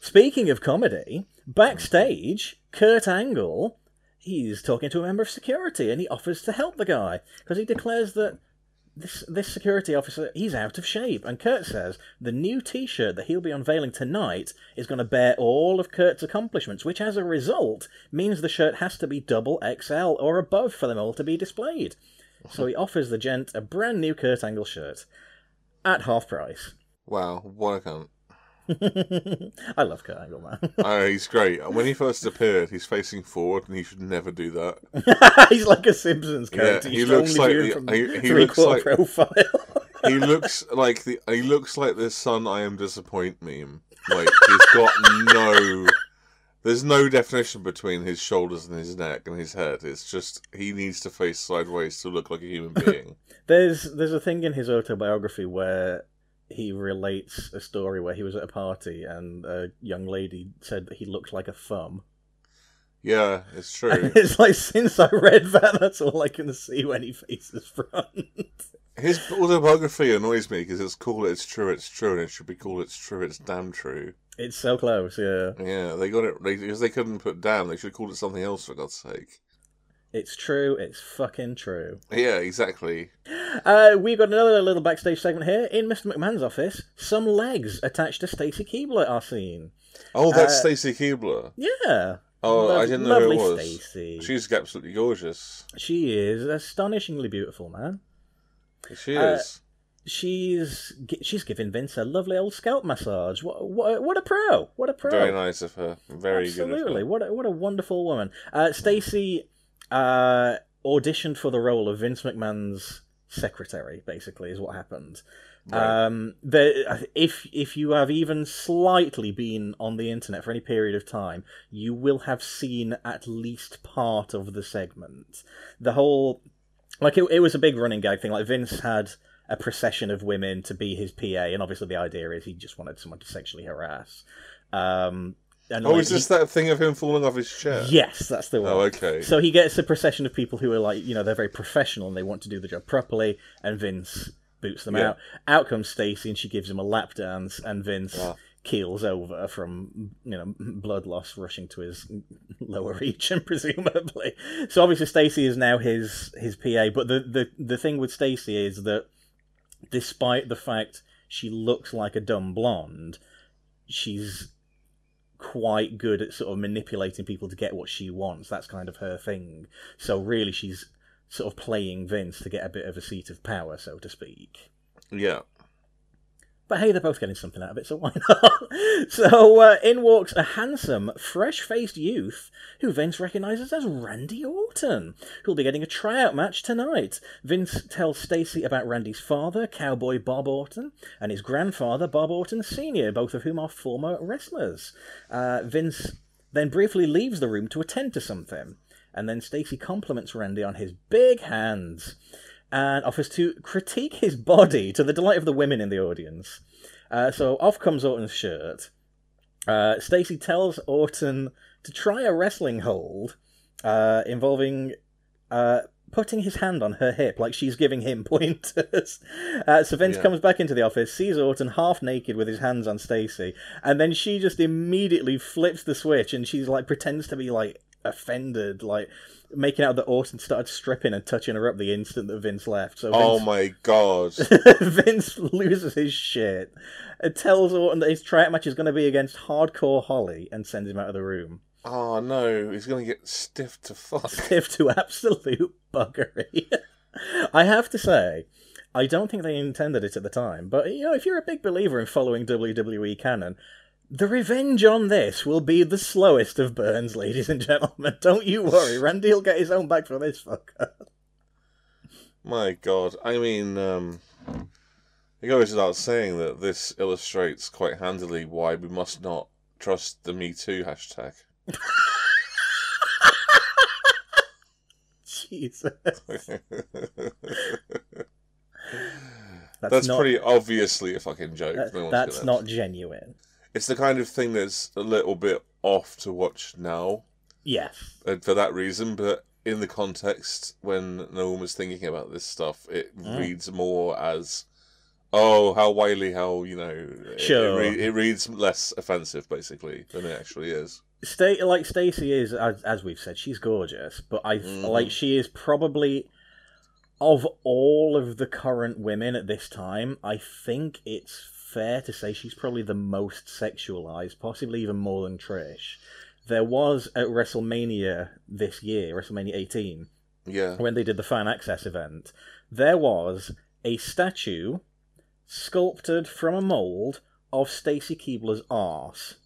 Speaking of comedy, backstage, Kurt Angle, he's talking to a member of security and he offers to help the guy because he declares that this this security officer he's out of shape and Kurt says the new t-shirt that he'll be unveiling tonight is going to bear all of Kurt's accomplishments which as a result means the shirt has to be double XL or above for them all to be displayed. So he offers the gent a brand new Kurt Angle shirt at half price. Wow, what a cunt. I love Kurt Angle, man. Oh, he's great. When he first appeared, he's facing forward, and he should never do that. He's like a Simpsons character. he looks like the- he- he three looks quarter like- profile. He looks like the he looks like the son I am disappoint meme. Like he's got no. There's no definition between his shoulders and his neck and his head. It's just he needs to face sideways to look like a human being. there's there's a thing in his autobiography where he relates a story where he was at a party and a young lady said that he looked like a thumb. yeah, it's true. And it's like since I read that, that's all I can see when he faces front. His autobiography annoys me because it's cool, it's true, it's true, and it should be cool, it's true, it's damn true. it's so close, yeah. Yeah, they got it they, because they couldn't put damn. They should have called it something else for God's sake. It's true. It's fucking true. Yeah, exactly. Uh, we've got another little backstage segment here. In Mr. McMahon's office, some legs attached to Stacy Keibler are seen. Oh, that's Uh, Stacy Keibler. Yeah. Oh, I didn't know who it was. Stacy. She's absolutely gorgeous. She is astonishingly beautiful, man. She Uh, is. She's she's giving Vince a lovely old scalp massage. What what, what a pro! What a pro! Very nice of her. Very Absolutely. good. Her. What a, what a wonderful woman. Uh, Stacy uh, auditioned for the role of Vince McMahon's secretary. Basically, is what happened. Right. Um, the, if if you have even slightly been on the internet for any period of time, you will have seen at least part of the segment. The whole, like it, it was a big running gag thing. Like Vince had a procession of women to be his PA, and obviously the idea is he just wanted someone to sexually harass. Um, and oh, like, is this he- that thing of him falling off his chair? Yes, that's the one. Oh, okay. So he gets a procession of people who are like, you know, they're very professional and they want to do the job properly, and Vince boots them Yeah. out. Out comes Stacy and she gives him a lap dance, and Vince Ah. keels over from, you know, blood loss rushing to his lower region, presumably. So obviously Stacy is now his his PA, but the the the thing with Stacy is that despite the fact she looks like a dumb blonde, she's quite good at sort of manipulating people to get what she wants. That's kind of her thing. So really, she's sort of playing Vince to get a bit of a seat of power, so to speak. Yeah. But hey, they're both getting something out of it, so why not? so uh, in walks a handsome, fresh-faced youth who Vince recognises as Randy Orton, who'll be getting a tryout match tonight. Vince tells Stacy about Randy's father, Cowboy Bob Orton, and his grandfather, Bob Orton Sr., both of whom are former wrestlers. Uh, Vince then briefly leaves the room to attend to something, and then Stacy compliments Randy on his big hands and offers to critique his body to the delight of the women in the audience. Uh, so off comes Orton's shirt. Uh, Stacy tells Orton to try a wrestling hold uh, involving uh, putting his hand on her hip, like she's giving him pointers. Uh, so Vince Yeah. comes back into the office, sees Orton half naked with his hands on Stacy, and then she just immediately flips the switch and she's like pretends to be like offended, like making out that Orton started stripping and touching her up the instant that Vince left. So Oh my god. Vince loses his shit, and tells Orton that his tryout match is going to be against Hardcore Holly, and sends him out of the room. oh no, he's gonna get stiff to fuck. Stiff to absolute buggery. I have to say, I don't think they intended it at the time, but you know, if you're a big believer in following WWE canon, the revenge on this will be the slowest of burns, ladies and gentlemen. Don't you worry, Randy will get his own back for this fucker. My god. I mean, um it goes without saying that this illustrates quite handily why we must not trust the Me Too hashtag. Jesus. That's, not, pretty obviously a fucking joke. that- No that's not genuine. It's the kind of thing that's a little bit off to watch now Yes. and for that reason, but in the context when no one was thinking about this stuff, it Mm. reads more as, oh, how wily, how you know, it- Sure. It, re- it reads less offensive basically than it actually is. Sta- like Stacy is, as, as we've said, she's gorgeous, but I Mhm. like she is probably of all of the current women at this time. I think it's fair to say she's probably the most sexualized, possibly even more than Trish. There was at WrestleMania this year, WrestleMania 18, Yeah, when they did the fan access event, there was a statue sculpted from a mold of Stacy Keibler's arse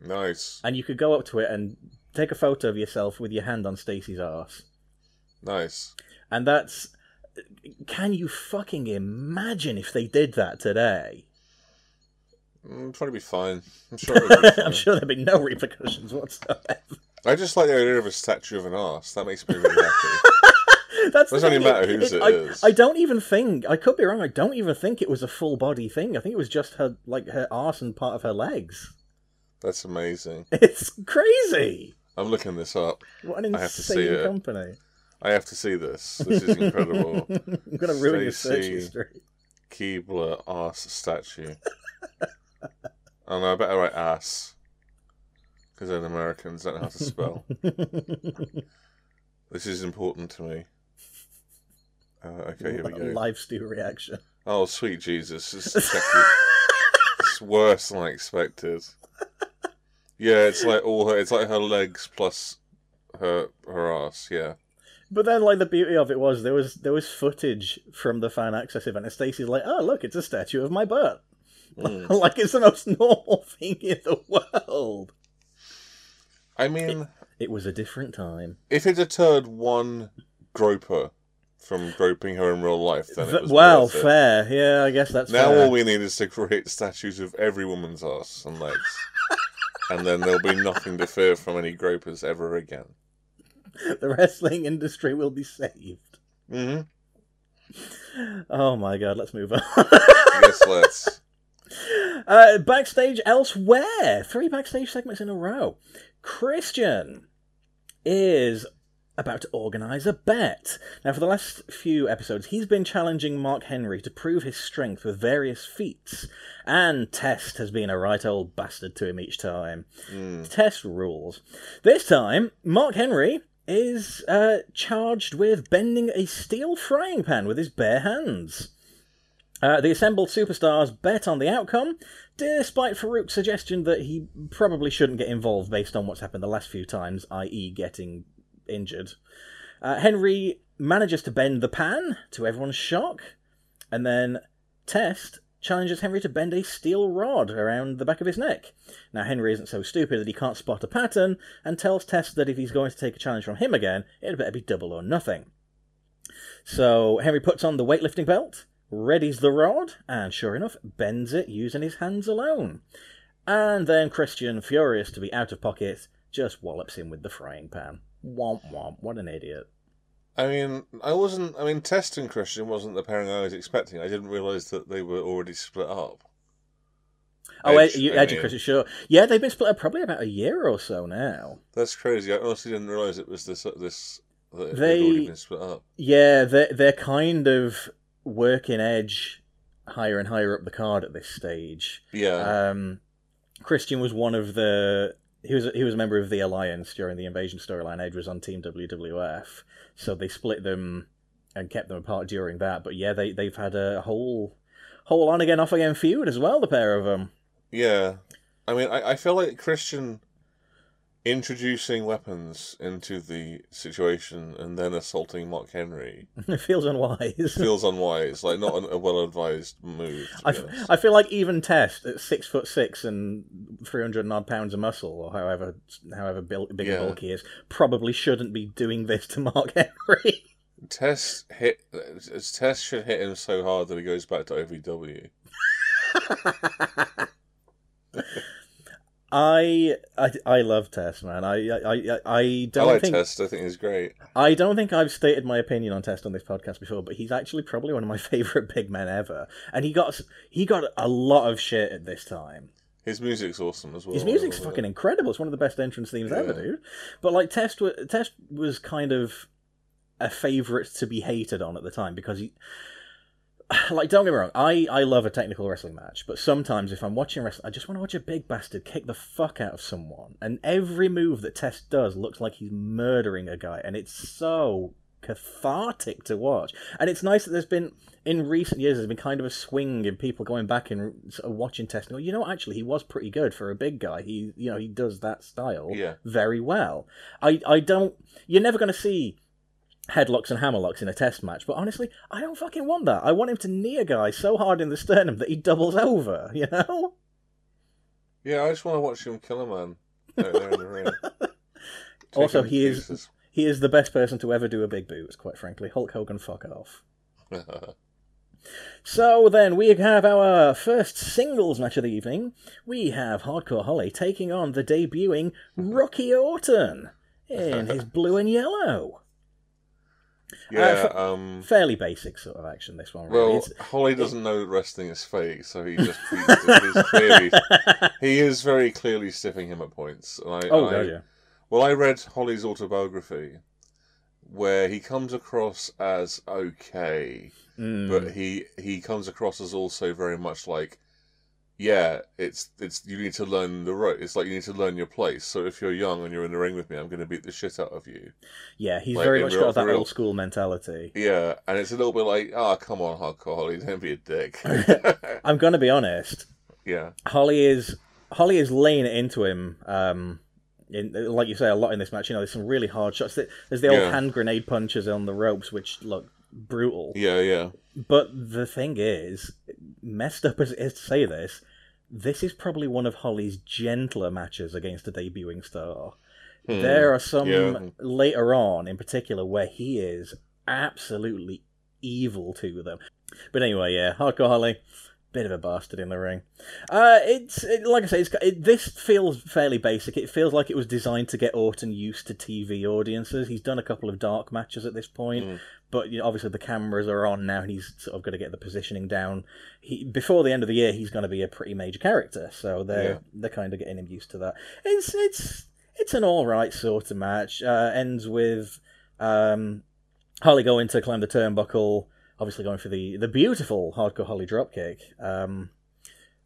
nice, and you could go up to it and take a photo of yourself with your hand on Stacy's arse. nice. And that's. Can you fucking imagine if they did that today? It'd probably be fine. I'm sure. It'd be fine. I'm sure there'll be no repercussions whatsoever. I just like the idea of a statue of an ass. That makes me really happy. That's Doesn't really matter whose it I, is. I don't even think I could be wrong. I don't even think it was a full body thing. I think it was just her like her ass and part of her legs. That's amazing. It's crazy. I'm looking this up. What an I have to see insane it. company. I have to see this. This is incredible. I'm gonna ruin your search Stacy. history. Keibler ass statue. Oh no, I better write ass. Because then Americans don't know how to spell. this is important to me. Uh, okay, here we go. Live stew reaction. Oh, sweet Jesus. It's, exactly, it's worse than I expected. Yeah, it's like all her, it's like her legs plus her her ass, yeah. But then, like the beauty of it was there was there was footage from the fan access event, and Stacy's like, "Oh, look, it's a statue of my butt." Mm. like it's the most normal thing in the world. I mean, It was a different time. if it deterred one groper from groping her in real life, then it was well, it. fair. Yeah, I guess that's Now fair. all we need is to create statues of every woman's ass and legs. and then there'll be nothing to fear from any gropers ever again. the wrestling industry will be saved. hmm Oh my god, let's move on. Yes, let's. Uh, backstage elsewhere. Three backstage segments in a row. Christian is about to organise a bet. Now, for the last few episodes, he's been challenging Mark Henry to prove his strength with various feats, and Test has been a right old bastard to him each time. Mm. Test rules. This time, Mark Henry is uh, charged with bending a steel frying pan with his bare hands. Uh, the assembled superstars bet on the outcome, despite Faarooq's suggestion that he probably shouldn't get involved based on what's happened the last few times, i.e., getting injured. Uh, Henry manages to bend the pan, to everyone's shock, and then Test challenges Henry to bend a steel rod around the back of his neck. Now, Henry isn't so stupid that he can't spot a pattern, and tells Test that if he's going to take a challenge from him again, it would better be double or nothing. So, Henry puts on the weightlifting belt, readies the rod, and sure enough, bends it using his hands alone. And then Christian, furious to be out of pocket, just wallops him with the frying pan. Womp womp, what an idiot. I mean, I wasn't. I mean, Test and Christian wasn't the pairing I was expecting. I didn't realise that they were already split up. Oh, Edge, you, Edge and Christian, sure. Yeah, they've been split up probably about a year or so now. That's crazy. I honestly didn't realise it was this. This that They- they'd already been split up. Yeah, they're, they're kind of working Edge higher and higher up the card at this stage. Yeah. Um, Christian was one of the. He was he was a member of the Alliance during the Invasion storyline. Edge was on Team WWF, so they split them and kept them apart during that. But yeah, they they've had a whole whole on again off again feud as well. The pair of them. yeah. I mean, I, I feel like Christian introducing weapons into the situation and then assaulting Mark Henry it feels unwise. feels unwise. Like not an, a well advised move. I, f-. I feel like even Test at six foot six and three hundred odd pounds of muscle, or however however big Yeah. and bulky he is, probably shouldn't be doing this to Mark Henry. Test hit. Uh, Test should hit him so hard that he goes back to OVW. I, I I love Test, man. I I I, I I don't like think Test. I think he's great. I don't think I've stated my opinion on Test on this podcast before, but he's actually probably one of my favorite big men ever, and he got he got a lot of shit at this time. His music's awesome as well. His music's love it. fucking incredible. It's one of the best entrance themes ever, Yeah. dude. But like Test, Test was kind of a favorite to be hated on at the time because he. Like, don't get me wrong, I, I love a technical wrestling match, but sometimes if I'm watching wrestling, I just want to watch a big bastard kick the fuck out of someone. And every move that Test does looks like he's murdering a guy, and it's so cathartic to watch. And it's nice that there's been, in recent years, there's been kind of a swing in people going back and sort of watching Test you know, actually, he was pretty good for a big guy. He, you know, he does that style Yeah. very well. I, I don't, you're never going to see headlocks and hammerlocks in a test match, but honestly, I don't fucking want that. I want him to knee a guy so hard in the sternum that he doubles over, you know? Yeah, I just want to watch him kill a man out there in the ring. Also, he is pieces. he is the best person to ever do a big boots, quite frankly. Hulk Hogan, fuck off. So then we have our first singles match of the evening. We have Hardcore Holly taking on the debuting Rookie Orton in his blue and yellow. Yeah, for- um, Fairly basic sort of action, this one. Really. well, It's- Holly doesn't know that wrestling is fake, so he just he's, clearly he is very clearly stiffing him at points. And I, oh, I, yeah. Well, I read Holly's autobiography, where he comes across as okay, Mm. but he he comes across as also very much like, yeah, it's it's you need to learn the road. It's like you need to learn your place. So if you're young and you're in the ring with me, I'm going to beat the shit out of you. Yeah, he's Like, very much real- got that real- old school mentality. Yeah, and it's a little bit like, oh, come on, hardcore Holly, don't be a dick. I'm gonna be honest. yeah, Holly is Holly is laying it into him. Um, in, like you say, a lot in this match. You know, there's some really hard shots. There's the old Yeah. hand grenade punches on the ropes, which look brutal. yeah, yeah. But the thing is, messed up as it is to say this, this is probably one of Holly's gentler matches against a debuting star. Hmm. There are some Yeah. later on, in particular, where he is absolutely evil to them. But anyway, yeah, Hardcore Holly, bit of a bastard in the ring. Uh, it's it, like I say, it's, it, this feels fairly basic. It feels like it was designed to get Orton used to TV audiences. He's done a couple of dark matches at this point, Mm. but you know, obviously the cameras are on now, and he's sort of got to get the positioning down. He before the end of the year, he's going to be a pretty major character, so they're Yeah. they're kind of getting him used to that. It's it's it's an all right sort of match. Uh, ends with um, Holly going to climb the turnbuckle, obviously going for the the beautiful hardcore Holly dropkick. Um,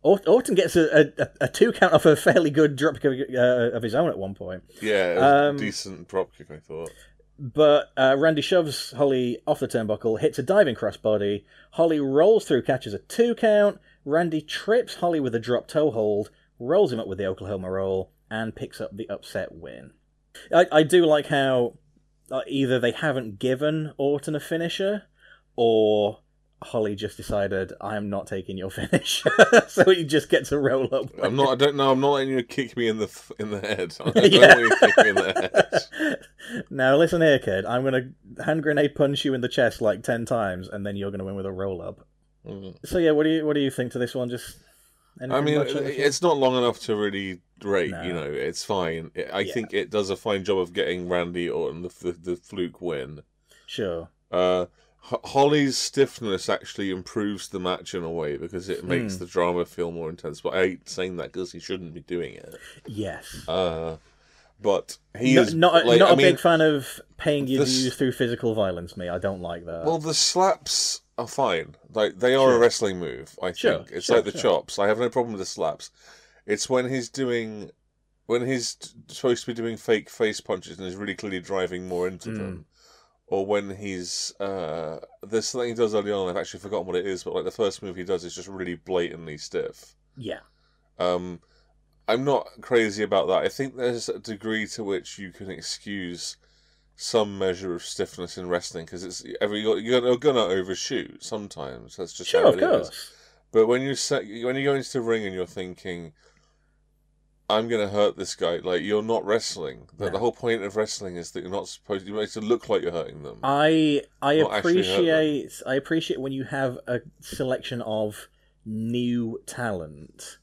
Orton gets a, a, a two count off a fairly good dropkick of, uh, of his own at one point. Yeah, it was Um, a decent dropkick, I thought. But uh, Randy shoves Holly off the turnbuckle, hits a diving crossbody. Holly rolls through, catches a two count. Randy trips Holly with a drop toe hold, rolls him up with the Oklahoma roll, and picks up the upset win. I, I do like how uh, either they haven't given Orton a finisher, or Holly just decided I'm not taking your finish, so he just gets a roll up. I'm not. I don't know. I'm not letting you kick me in the in the head. I Yeah. want you to kick me in the head. now listen here, kid. I'm gonna hand grenade punch you in the chest like ten times, and then you're gonna win with a roll up. Mm. So yeah, what do you what do you think to this one? Just I mean, much on this one? it's not long enough to really rate. No. You know, it's fine. I Yeah. think it does a fine job of getting Randy Orton the the, the fluke win. sure. Uh, Holly's stiffness actually improves the match in a way because it makes Hmm. the drama feel more intense. But I hate saying that because he shouldn't be doing it. Yes. Uh, but he No- is not a, like, not I a mean, big fan of paying your this- dues through physical violence. Me, I don't like that. Well, the slaps are fine. Like they are Sure. a wrestling move. I Sure, think it's sure, like the chops. I have no problem with the slaps. It's when he's doing, when he's supposed to be doing fake face punches and is really clearly driving more into Mm. them, or when he's uh, there's something he does early on. I've actually forgotten what it is, but like the first move he does is just really blatantly stiff. yeah, Um, I'm not crazy about that. I think there's a degree to which you can excuse some measure of stiffness in wrestling because it's every you're, you're gonna overshoot sometimes. That's just sure, how of it is. course. But when you set, when you go into the ring and you're thinking, "I'm gonna hurt this guy," like you're not wrestling. The, No. the whole point of wrestling is that you're not supposed. Make it look like you're hurting them. I I appreciate I appreciate when you have a selection of new talent.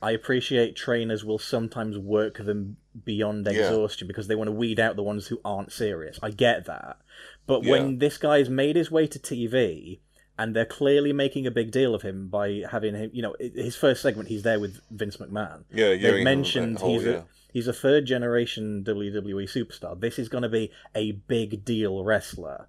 I appreciate trainers will sometimes work them beyond Yeah. exhaustion because they want to weed out the ones who aren't serious. I get that. But Yeah. when this guy's made his way to TV and they're clearly making a big deal of him by having him. You know, his first segment, he's there with Vince McMahon. Yeah, They've mentioned whole- he's yeah. a he's a third generation WWE superstar. This is going to be a big deal wrestler.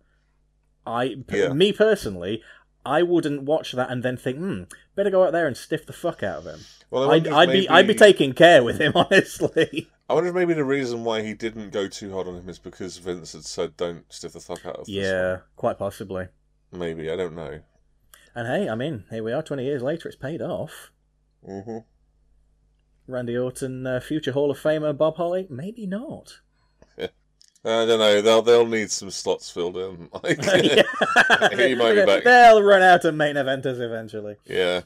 I, Yeah. me personally, I wouldn't watch that and then think, hmm, better go out there and stiff the fuck out of him. Well, I'd, I'd be I'd be taking care with him, honestly. I wonder if maybe the reason why he didn't go too hard on him is because Vince had said, "Don't stiff the fuck out of." this yeah, quite possibly. One." maybe I don't know. And hey, I mean, here we are, twenty years later. It's paid off. Mm-hmm. Randy Orton, uh, future Hall of Famer Bob Holly, maybe not. I don't know. They'll they'll need some slots filled in. Like, he might be back. They'll run out of main eventers eventually. yeah.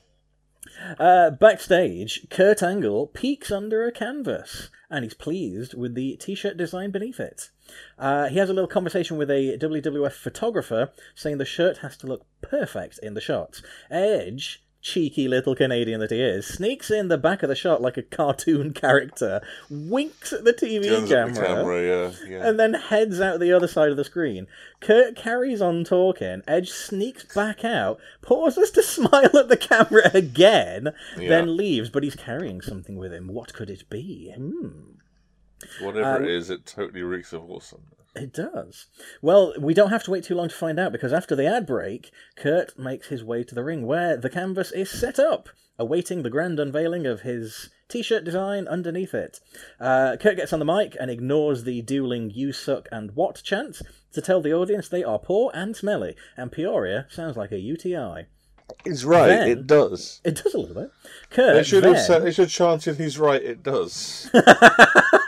Uh, backstage, Kurt Angle peeks under a canvas, and he's pleased with the t-shirt design beneath it. Uh, he has a little conversation with a WWF photographer, saying the shirt has to look perfect in the shots. Edge, cheeky little Canadian that he is, sneaks in the back of the shot like a cartoon character, winks at the TV Guns camera, the camera. Yeah. Yeah. and then heads out the other side of the screen. Kurt carries on talking. Edge sneaks back out, pauses to smile at the camera again, Yeah. then leaves. But he's carrying something with him. What could it be? Hmm. Whatever uh, it is, it totally reeks of awesome. It does. Well, we don't have to wait too long to find out because after the ad break, Kurt makes his way to the ring where the canvas is set up, awaiting the grand unveiling of his t shirt design underneath it. Uh, Kurt gets on the mic and ignores the dueling you suck and what chants to tell the audience they are poor and smelly, and Peoria sounds like a UTI. He's right. Then- it does. It does a little bit. Kurt They should then, have said. They should have chanted. He's right. It does.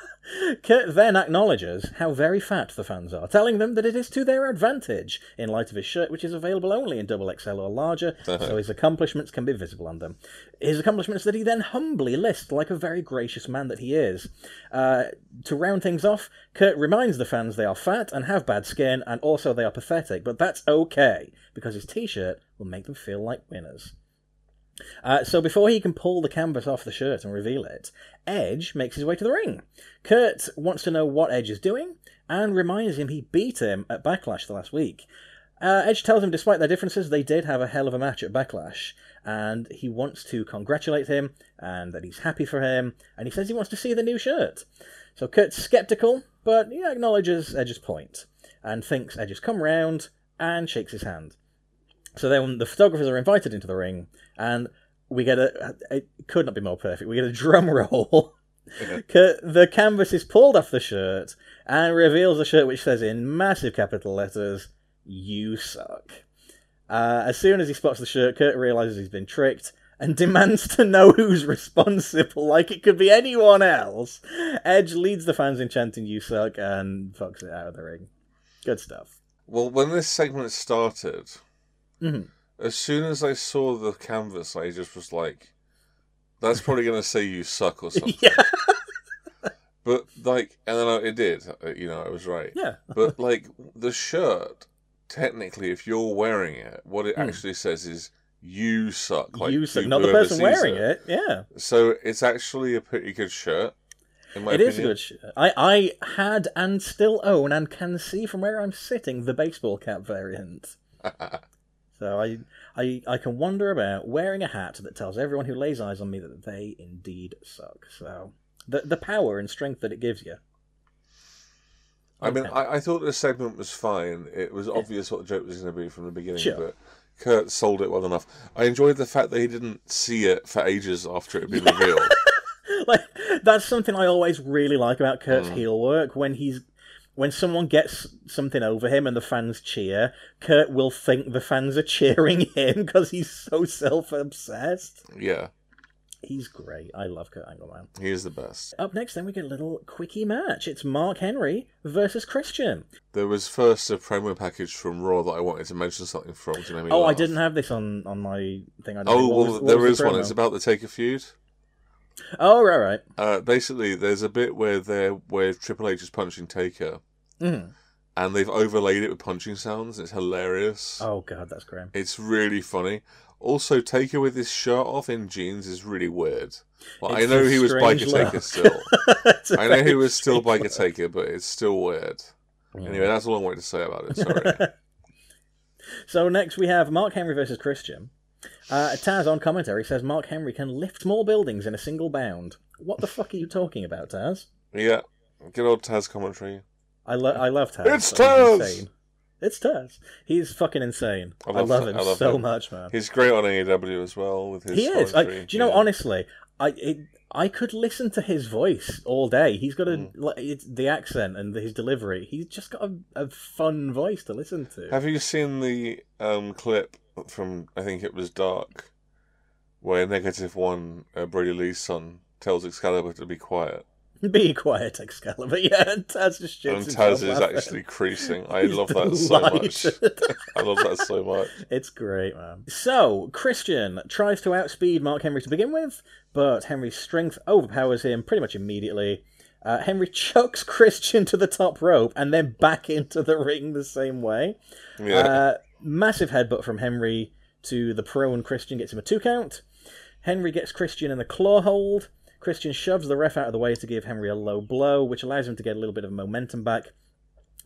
Kurt then acknowledges how very fat the fans are, telling them that it is to their advantage in light of his shirt, which is available only in double XL or larger, so his accomplishments can be visible on them. His accomplishments that he then humbly lists like a very gracious man that he is. Uh, to round things off, Kurt reminds the fans they are fat and have bad skin, and also they are pathetic, but that's okay, because his t shirt will make them feel like winners. Uh, so before he can pull the canvas off the shirt and reveal it, Edge makes his way to the ring. Kurt wants to know what Edge is doing and reminds him he beat him at Backlash the last week. Uh, Edge tells him despite their differences, they did have a hell of a match at Backlash, and he wants to congratulate him and that he's happy for him, and he says he wants to see the new shirt. So Kurt's skeptical, but he acknowledges Edge's point and thinks Edge has come round and shakes his hand. So then the photographers are invited into the ring, and we get a. It could not be more perfect. We get a drum roll. The canvas is pulled off the shirt and reveals a shirt which says in massive capital letters, You suck. Uh, as soon as he spots the shirt, Kurt realizes he's been tricked and demands to know who's responsible, like it could be anyone else. Edge leads the fans in chanting You suck and fucks it out of the ring. Good stuff. well, when this segment started, Mhm. As soon as I saw the canvas, I just was like, "That's probably going to say you suck or something." Yeah. But like, and then I, it did. uh, You know, I was right. Yeah. But like the shirt, technically, if you're wearing it, what it actually says is "you suck." Like you suck. Not the person wearing it. Yeah. So it's actually a pretty good shirt. It is a good shirt. I, I had and still own and can see from where I'm sitting the baseball cap variant. so I, I I can wander about wearing a hat that tells everyone who lays eyes on me that they indeed suck. So the the power and strength that it gives you. I mean, I, I thought the segment was fine. It was obvious what the joke was going to be from the beginning, Sure. but Kurt sold it well enough. I enjoyed the fact that he didn't see it for ages after it had been revealed. like that's something I always really like about Kurt's Mm. heel work when he's when someone gets something over him and the fans cheer, Kurt will think the fans are cheering him because he's so self-obsessed. yeah, He's great. I love Kurt Angle, man. he is the best. Up next, then we get a little quickie match. It's Mark Henry versus Christian. There was first a promo package from Raw that I wanted to mention something from to make me Oh, I didn't have this on on my thing. I Oh. What well, was- what there the one. It's about the Taker feud. Oh, right, right. Uh, basically, there's a bit where they're where Triple H is punching Taker, Mhm. and they've overlaid it with punching sounds. It's hilarious. Oh god, that's grim. It's really funny. Also, Taker with his shirt off in jeans is really weird. Well, I know he was Biker Taker still. I know he was still Biker Taker, but it's still weird. Anyway, that's all I wanted to say about it. Sorry. So next we have Mark Henry versus Christian. Uh, Taz on commentary says Mark Henry can lift more buildings in a single bound. What the fuck are you talking about, Taz? Yeah, good old Taz commentary. I, lo- I love Taz. It's Taz! insane. It's Taz. He's fucking insane. I I love, love- him I love so him. much, man. He's great on AEW as well with his. He is. I, do you know? Yeah. Honestly, I it, I could listen to his voice all day. He's got a Mm. like, it's the accent and his delivery. He's just got a, a fun voice to listen to. Have you seen the um, clip from I think it was Dark, where Negative One, uh, Brodie Lee's son, tells Excalibur to be quiet, Be quiet, Excalibur. Yeah, and Taz just and Taz is laughing. actually creasing. I love that so much. I love that so much. It's great, man. So, Christian tries to outspeed Mark Henry to begin with, but Henry's strength overpowers him pretty much immediately. Uh, Henry chucks Christian to the top rope and then back into the ring the same way. Yeah, Uh, massive headbutt from Henry to the prone Christian gets him a two count. Henry gets Christian in the claw hold. Christian shoves the ref out of the way to give Henry a low blow, which allows him to get a little bit of momentum back.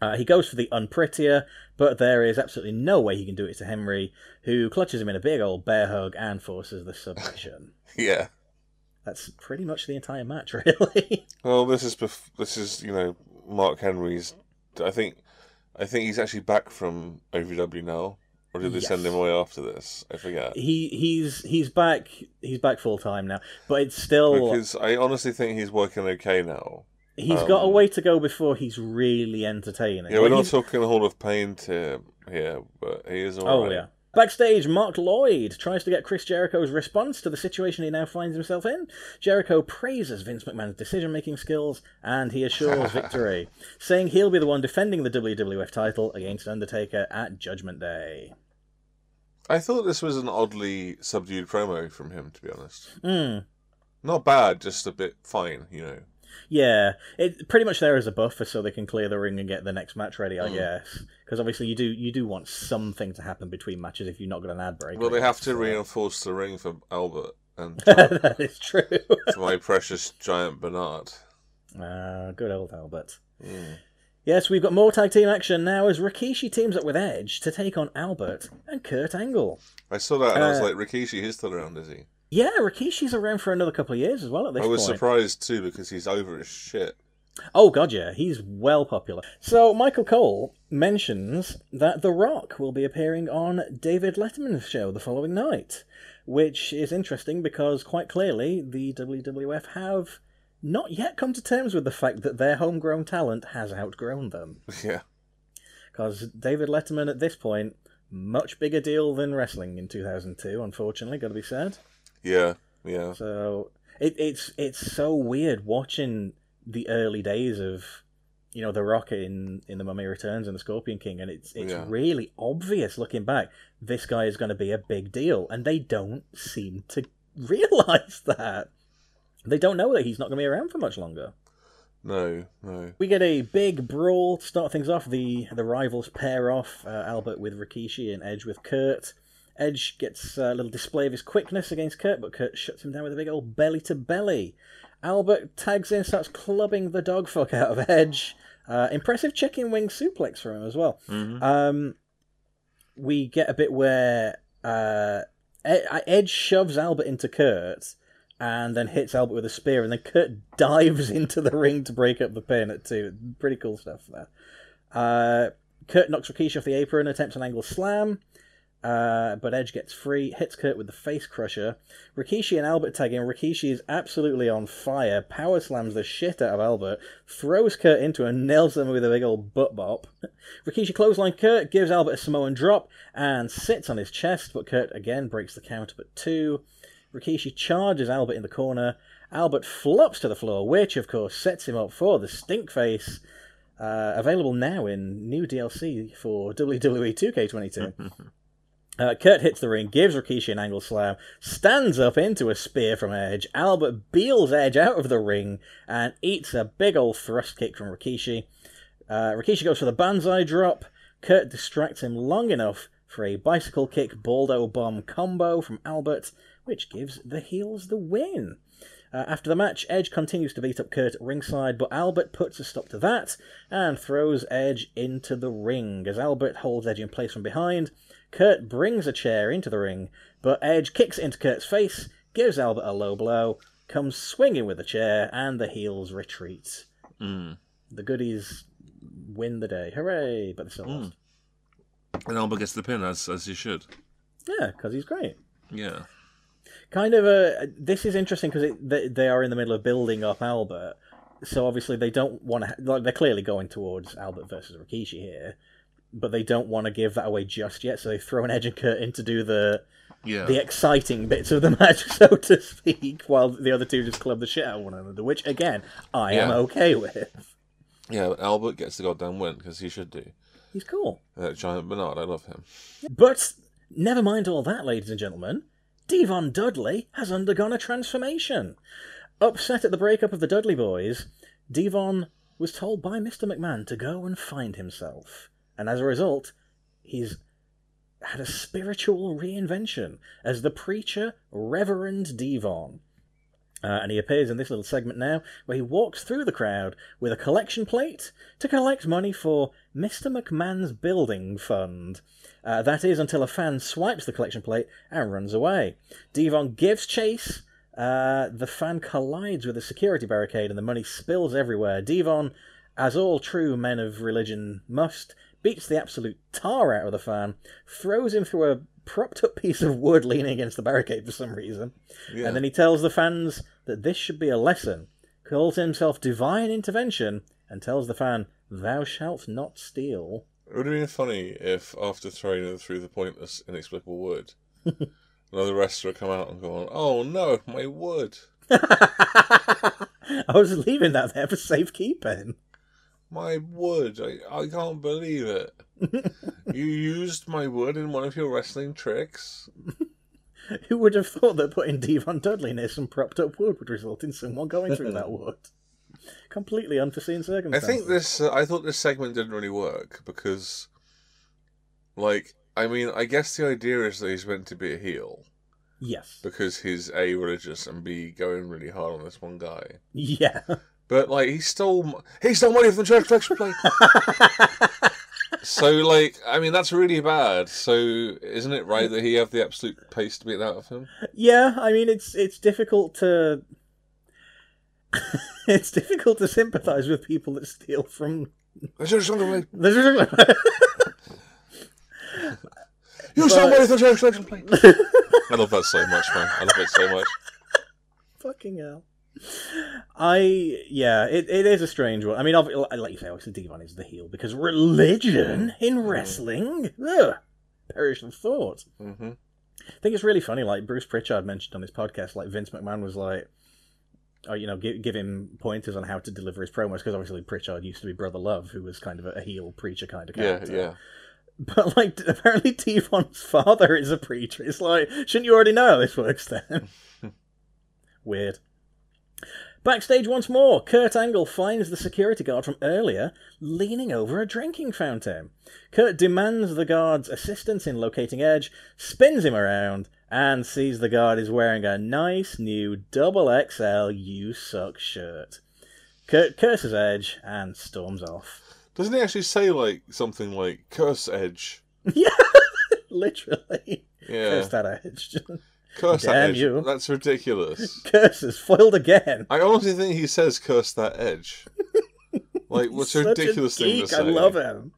Uh, he goes for the unprettier, but there is absolutely no way he can do it to Henry, who clutches him in a big old bear hug and forces the submission. yeah. That's pretty much the entire match, really. Well, this is bef- this is you know Mark Henry's. I think I think he's actually back from OVW now, or did they send him away after this? I forget. he he's he's back he's back full time now, but it's still Because I honestly think he's working okay now. He's got a Um, way to go before he's really entertaining. Yeah, we're Like, not he's- talking Hall of Pain to here, but he is Oh alright. yeah. Backstage, Marc Loyd tries to get Chris Jericho's response to the situation he now finds himself in. Jericho praises Vince McMahon's decision-making skills, and he assures victory, saying he'll be the one defending the WWF title against Undertaker at Judgment Day. I thought this was an oddly subdued promo from him, to be honest. Hmm. Not bad, just a bit fine, you know. Yeah, it pretty much there as a buffer so they can clear the ring and get the next match ready, I Mm. guess. Because obviously you do you do want something to happen between matches if you're not got an ad break. Well, they have to So- reinforce the ring for Albert and uh, that is true. for my precious giant Bernard. Ah, good old Albert. Mm. Yes, we've got more tag team action now as Rikishi teams up with Edge to take on Albert and Kurt Angle. I saw that and I was Uh, like, Rikishi, he's still around, is he? Yeah, Rikishi's around for another couple of years as well at this I was point. surprised too because he's over as shit. Oh god, yeah, he's well popular. So Michael Cole mentions that The Rock will be appearing on David Letterman's show the following night, which is interesting because quite clearly the WWF have not yet come to terms with the fact that their homegrown talent has outgrown them. yeah. Because David Letterman at this point, much bigger deal than wrestling in 2002, unfortunately, got to be said. Yeah. Yeah. So it, it's it's so weird watching the early days of you know the Rock in in the Mummy Returns and the Scorpion King, and it's it's Yeah. really obvious looking back. This guy is going to be a big deal, and they don't seem to realize that. They don't know that he's not going to be around for much longer. No, no. We get a big brawl to start things off. The the rivals pair off, uh, Albert with Rikishi and Edge with Kurt. Edge gets a little display of his quickness against Kurt, but Kurt shuts him down with a big old belly to belly. Albert tags in, starts clubbing the dog fuck out of Edge. Uh, impressive chicken wing suplex from him as well. Mhm. Um, we get a bit where uh, Ed- shoves Albert into Kurt and then hits Albert with a spear, and then Kurt dives into the ring to break up the pin at two. Pretty cool stuff there. Uh, Kurt knocks Rikishi off the apron, attempts an angle slam, uh, but Edge gets free, hits Kurt with the face crusher. Rikishi and Albert tag in. Rikishi is absolutely on fire, power slams the shit out of Albert, throws Kurt into and nails him with a big old butt bop. Rikishi clothesline Kurt, gives Albert a Samoan drop, and sits on his chest, but Kurt again breaks the count at two. Rikishi charges Albert in the corner. Albert flops to the floor, which of course sets him up for the stink face. Uh, available now in new DLC for WWE 2K22. Uh, Kurt hits the ring, gives Rikishi an angle slam, stands up into a spear from Edge. Albert beels Edge out of the ring and eats a big old thrust kick from Rikishi. Uh, Rikishi goes for the banzai drop. Kurt distracts him long enough for a bicycle kick Baldo bomb combo from Albert, which gives the heels the win. Uh, after the match, Edge continues to beat up Kurt at ringside, but Albert puts a stop to that and throws Edge into the ring. As Albert holds Edge in place from behind, Kurt brings a chair into the ring, but Edge kicks it into Kurt's face, gives Albert a low blow, comes swinging with the chair, and the heels retreat. Mm. The goodies win the day. Hooray! But they still lost. And Albert gets the pin as as he should. Yeah, because he's great. Yeah. kind of a this is interesting because they, they are in the middle of building up Albert, so obviously they don't want to like they're clearly going towards Albert versus Rikishi here, but they don't want to give that away just yet. So they throw an Edge and curtain to do the Yeah. the exciting bits of the match, so to speak, while the other two just club the shit out of one another. Which again, I am okay with. Yeah, Albert gets the goddamn win because he should do. He's cool. That giant Bernard, I love him. But never mind all that, ladies and gentlemen. D-Von Dudley has undergone a transformation. Upset at the breakup of the Dudley boys, Devon was told by Mr. McMahon to go and find himself. And as a result, he's had a spiritual reinvention as the preacher Reverend D-Von. Uh, and he appears in this little segment now where he walks through the crowd with a collection plate to collect money for Mr. McMahon's building fund. Uh, that is until a fan swipes the collection plate and runs away. D-Von gives chase. Uh, the fan collides with a security barricade and the money spills everywhere. D-Von, as all true men of religion must, beats the absolute tar out of the fan, throws him through a propped up piece of wood leaning against the barricade for some reason, Yeah. and then he tells the fans that this should be a lesson, calls himself divine intervention, and tells the fan, Thou shalt not steal. It would have been funny if, after throwing him through the pointless, inexplicable wood, another wrestler had come out and gone, "Oh no, my wood, I was leaving that there for safekeeping. My wood! I I can't believe it. you used my wood in one of your wrestling tricks." Who would have thought that putting D-Von Dudley near some propped up wood would result in someone going through that wood? Completely unforeseen circumstances. I think this. Uh, I thought this segment didn't really work because, like, I mean, I guess the idea is that he's meant to be a heel Yes. because he's a religious and b going really hard on this one guy. Yeah. But like, he stole he stole money from the church collection plate. so like, I mean, that's really bad. So isn't it right that he have the absolute pace to beat out of him? Yeah, I mean it's it's difficult to it's difficult to sympathise with people that steal from The church collection You stole But- money from the church collection plate. I love that so much, man. I love it so much. Fucking hell. I yeah, it, it is a strange one. I mean, like you say, obviously D-Von is the heel because religion in wrestling, ugh, perish the thought. hmm I think it's really funny. Like Bruce Pritchard mentioned on his podcast, like Vince McMahon was like, oh, you know, give, give him pointers on how to deliver his promos because obviously Pritchard used to be Brother Love, who was kind of a, a heel preacher kind of character. Yeah, yeah. But like, apparently D-Von's father is a preacher. It's like, shouldn't you already know how this works then? Weird. Backstage once more, Kurt Angle finds the security guard from earlier leaning over a drinking fountain. Kurt demands the guard's assistance in locating Edge, spins him around, and sees the guard is wearing a nice new double XL You Suck shirt. Kurt curses Edge and storms off. Doesn't he actually say like something like "curse Edge"? yeah, literally. Yeah, Curse that Edge. curse that Damn Edge. you. That's ridiculous. Curses foiled again. I honestly think he says "curse that Edge." Like, what's a ridiculous thing to say? I love him.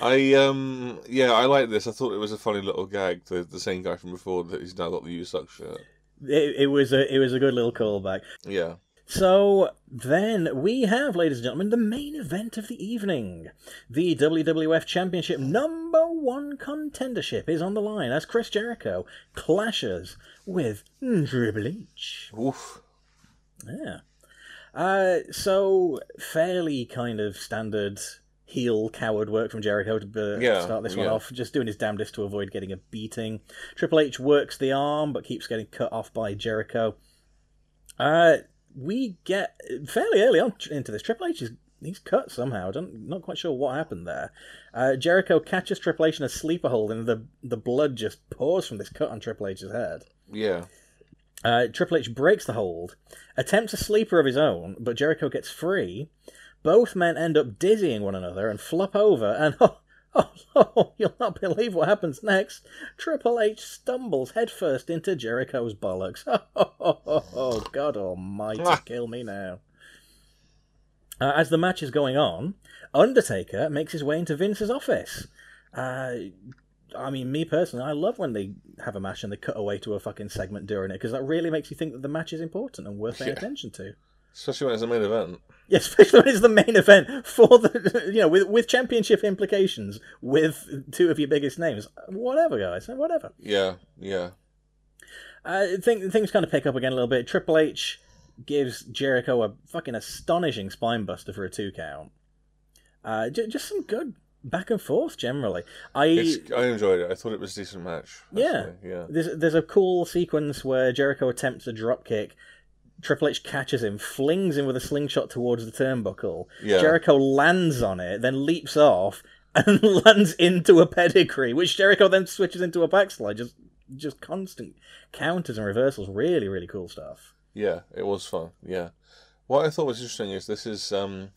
I um yeah, I like this. I thought it was a funny little gag. The the same guy from before that he's now got the U suck shirt. It, it was a it was a good little callback. Yeah. So then we have, ladies and gentlemen, the main event of the evening. The WWF Championship number one contendership is on the line as Chris Jericho clashes with Triple H. Oof. Yeah. Uh, so fairly kind of standard heel coward work from Jericho to uh, Yeah, start this one yeah. off, just doing his damnedest to avoid getting a beating. Triple H works the arm but keeps getting cut off by Jericho. Uh, we get fairly early on into this. Triple H is he's cut somehow. I don't not quite sure what happened there. Uh, Jericho catches Triple H in a sleeper hold, and the the blood just pours from this cut on Triple H's head. Yeah. Uh, Triple H breaks the hold, attempts a sleeper of his own, but Jericho gets free. Both men end up dizzying one another and flop over, and oh, oh, you'll not believe what happens next. Triple H stumbles headfirst into Jericho's bollocks. Oh, oh, oh, oh God Almighty, kill me now. Uh, as the match is going on, Undertaker makes his way into Vince's office. Uh, I mean, me personally, I love when they have a match and they cut away to a fucking segment during it because that really makes you think that the match is important and worth paying Yeah. attention to. Especially when it's the main event. Yeah, especially when it's the main event for the, you know, with with championship implications, with two of your biggest names. Whatever, guys, whatever. Yeah, yeah. I think things kind of pick up again a little bit. Triple H gives Jericho a fucking astonishing spine buster for a two count. Uh, j- just some good back and forth generally. I It's, I enjoyed it. I thought it was a decent match. Yeah. actually, yeah. There's there's a cool sequence where Jericho attempts a drop kick. Triple H catches him, flings him with a slingshot towards the turnbuckle. Yeah. Jericho lands on it, then leaps off and lands into a pedigree, which Jericho then switches into a backslide. Just just constant counters and reversals. Really, really cool stuff. Yeah, it was fun. Yeah. What I thought was interesting is this is, um,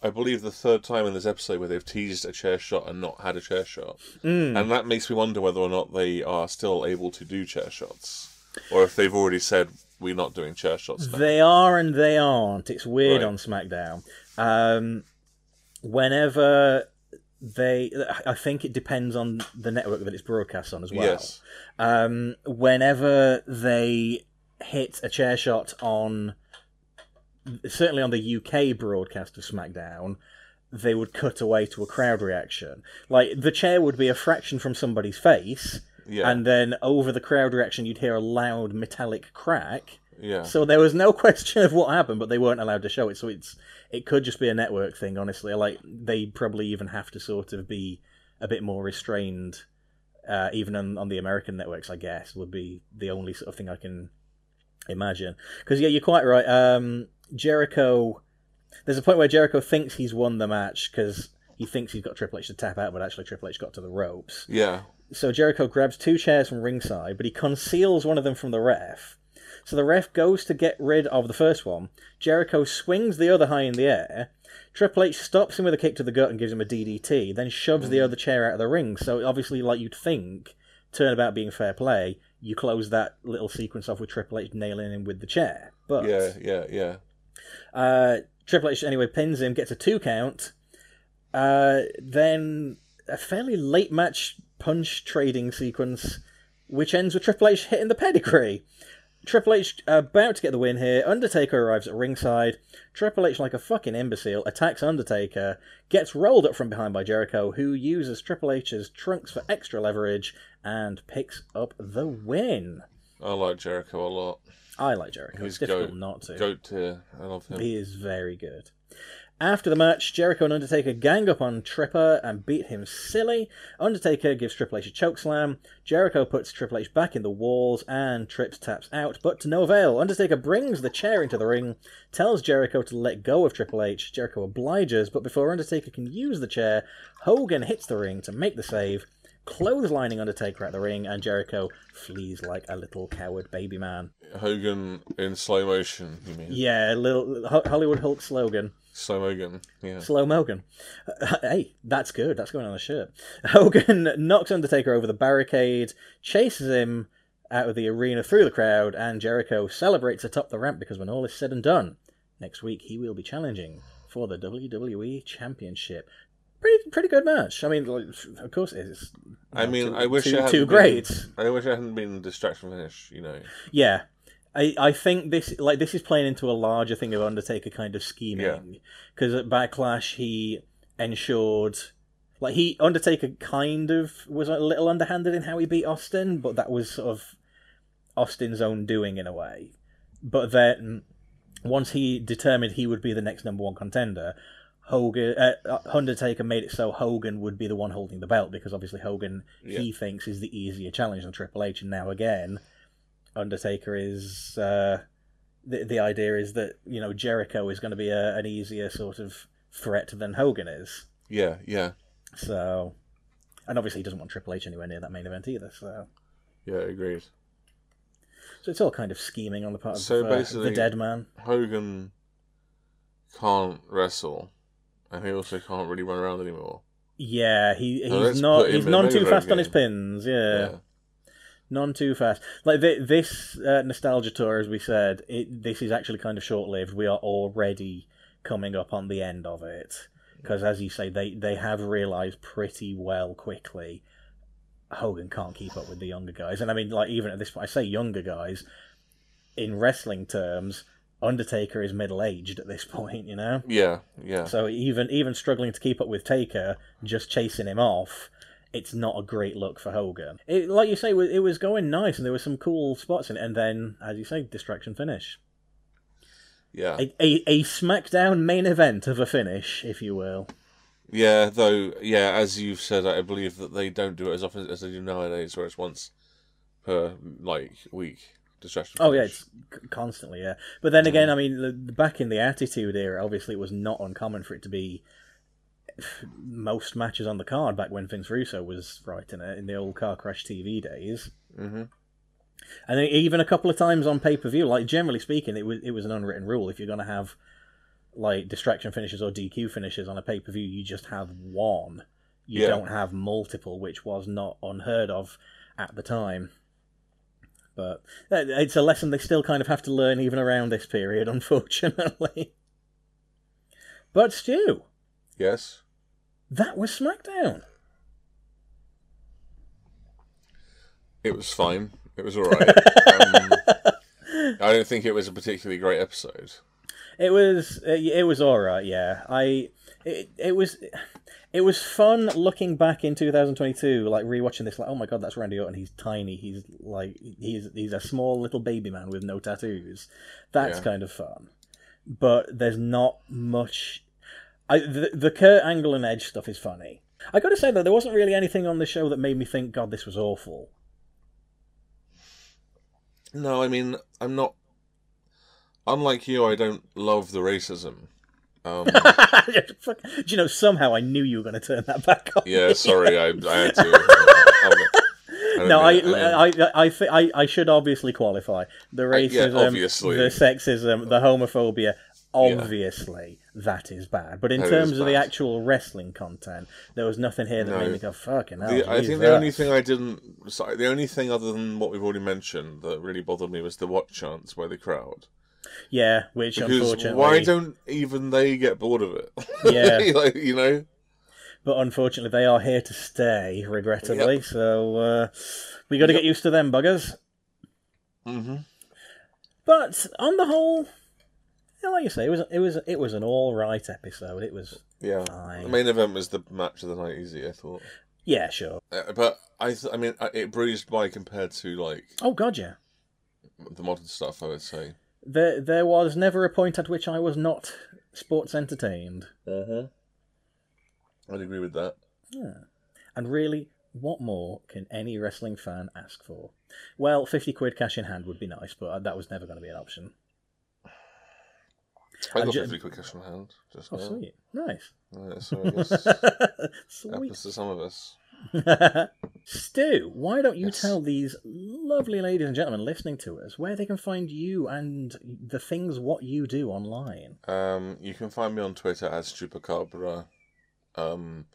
I believe, the third time in this episode where they've teased a chair shot and not had a chair shot. Mm. And that makes me wonder whether or not they are still able to do chair shots. Or if they've already said, we're not doing chair shots now. They are and they aren't. It's weird Right. on SmackDown. Um, whenever they, I think it depends on the network that it's broadcast on as well. Yes. Um, whenever they hit a chair shot on, certainly on the UK broadcast of SmackDown, they would cut away to a crowd reaction. Like the chair would be a fraction from somebody's face, Yeah. and then over the crowd reaction, you'd hear a loud metallic crack. yeah. So there was no question of what happened, but they weren't allowed to show it. So it's it could just be a network thing, honestly. Like they probably even have to sort of be a bit more restrained, uh, even on, on the American networks. I guess would be the only sort of thing I can imagine. Because yeah, you're quite right. Um, Jericho, there's a point where Jericho thinks he's won the match because he thinks he's got Triple H to tap out, but actually Triple H got to the ropes yeah. so Jericho grabs two chairs from ringside, but he conceals one of them from the ref. So the ref goes to get rid of the first one. Jericho swings the other high in the air. Triple H stops him with a kick to the gut and gives him a DDT, then shoves the other chair out of the ring. So obviously, like you'd think, turnabout being fair play, you close that little sequence off with Triple H nailing him with the chair. But Yeah, yeah, yeah. uh, Triple H anyway pins him, gets a two count. Uh, then a fairly late match punch trading sequence, which ends with Triple H hitting the pedigree. Triple H about to get the win here. Undertaker arrives at ringside. Triple H, like a fucking imbecile, attacks Undertaker, gets rolled up from behind by Jericho, who uses Triple H's trunks for extra leverage and picks up the win. I like Jericho a lot. I like Jericho. He's it's difficult goat. not to. Goat tier. I love him. He is very good. After the match, Jericho and Undertaker gang up on Tripper and beat him silly. Undertaker gives Triple H a chokeslam. Jericho puts Triple H back in the walls and Trips taps out, but to no avail. Undertaker brings the chair into the ring, tells Jericho to let go of Triple H. Jericho obliges, but before Undertaker can use the chair, Hogan hits the ring to make the save, clotheslining Undertaker at the ring, and Jericho flees like a little coward baby man. Hogan in slow motion, you mean? Yeah, little Hollywood Hulk slogan. Slow Mogan. Yeah. Slow Mogan. Uh, hey, that's good. That's going on a shirt. Hogan knocks Undertaker over the barricade, chases him out of the arena through the crowd, and Jericho celebrates atop the ramp because when all is said and done, next week he will be challenging for the WWE Championship. Pretty, pretty good match. I mean, like, of course it is. I mean, two, I wish two, it hadn't two been- greats. I wish I hadn't been distraction finish. You know. Yeah. I, I think this like this is playing into a larger thing of Undertaker kind of scheming. Because at Backlash he ensured like he Undertaker kind of was a little underhanded in how he beat Austin, but that was sort of Austin's own doing in a way. But then once he determined he would be the next number one contender, Hogan uh, Undertaker made it so Hogan would be the one holding the belt because obviously Hogan he thinks is the easier challenge than Triple H, and now again Undertaker is uh, the the idea is that you know Jericho is going to be a, an easier sort of threat than Hogan is. Yeah, yeah, So, and obviously he doesn't want Triple H anywhere near that main event either. So, yeah. Agreed. So it's all kind of scheming on the part of So uh, the dead man. Hogan can't wrestle, and he also can't really run around anymore. Yeah, he he's not he's none too fast on his pins. Yeah, none too fast. Like th- this uh, nostalgia tour, as we said, it, this is actually kind of short lived. We are already coming up on the end of it because, as you say, they they have realised pretty well quickly. Hogan can't keep up with the younger guys, and I mean, like even at this point, I say younger guys in wrestling terms. Undertaker is middle aged at this point, you know. Yeah, yeah. So even even struggling to keep up with Taker, just chasing him off, it's not a great look for Hogan. It, like you say, it was- going nice, and there were some cool spots in it. And then, as you say, distraction finish. Yeah. A, a, a SmackDown main event of a finish, if you will. Yeah, though, yeah, as you've said, I believe that they don't do it as often as they do nowadays, where it's once per, like, week. Distraction. Oh yeah, it's constantly yeah. But then mm-hmm. again, I mean, the, back in the Attitude era, obviously it was not uncommon for it to be most matches on the card back when Vince Russo was writing it in the old Car Crash TV days. Mhm. And even a couple of times on pay per view, like generally speaking, it was it was an unwritten rule. If you're going to have like distraction finishes or DQ finishes on a pay per view, you just have one. You Yeah. don't have multiple, which was not unheard of at the time. But uh, it's a lesson they still kind of have to learn even around this period, unfortunately. But Stu, Yes. That was SmackDown. It was fine. It was alright. um, I don't think it was a particularly great episode. It was it was all right. Yeah, I it, it was it was fun looking back in 2022, like rewatching this. Like, oh my god, that's Randy Orton. He's tiny. He's like he's he's a small little baby man with no tattoos. That's Yeah. kind of fun. But there's not much. I the, the Kurt Angle and Edge stuff is funny. I got to say though, there wasn't really anything on the show that made me think, God, this was awful. No, I mean, I'm not. Unlike you, I don't love the racism. Um, Do you know? Somehow I knew you were going to turn that back on. yeah, me. sorry, I, I had to. Um, don't No, I, mean- I, I, I, I, I should obviously qualify the Uh, yeah, racism, obviously. the sexism, the homophobia. Obviously, that is bad. But in That terms of the actual wrestling content, there was nothing here that No. made me go fucking hell. The, I think Jesus." the only thing I didn't, sorry, the only thing other than what we've already mentioned that really bothered me was the what chants by the crowd. yeah, which Because unfortunately, why don't even they get bored of it? Yeah. like, you know. but unfortunately, they are here to stay. Regrettably, so uh, we got to get used to them buggers. hmm But on the whole, yeah, like you say, it was it was it was an all right episode. It was Yeah. Fine. The main event was the match of the night easy. I thought, yeah, sure. uh, but I, th- I mean, uh, it breezed by compared to like Oh god, yeah. the modern stuff. I would say. There, there was never a point at which I was not sports entertained. Uh-huh. I'd agree with that. Yeah. And really, what more can any wrestling fan ask for? Well, 50 quid cash in hand would be nice, but that was never going to be an option. I got ju- fifty quick cash in hand. Just Oh, now. sweet. Nice. Yeah, so I guess sweet. happens to some of us. Stu, why don't you Yes. tell these lovely ladies and gentlemen listening to us where they can find you and the things what you do online? Um, you can find me on Twitter as Chupacabra. Um,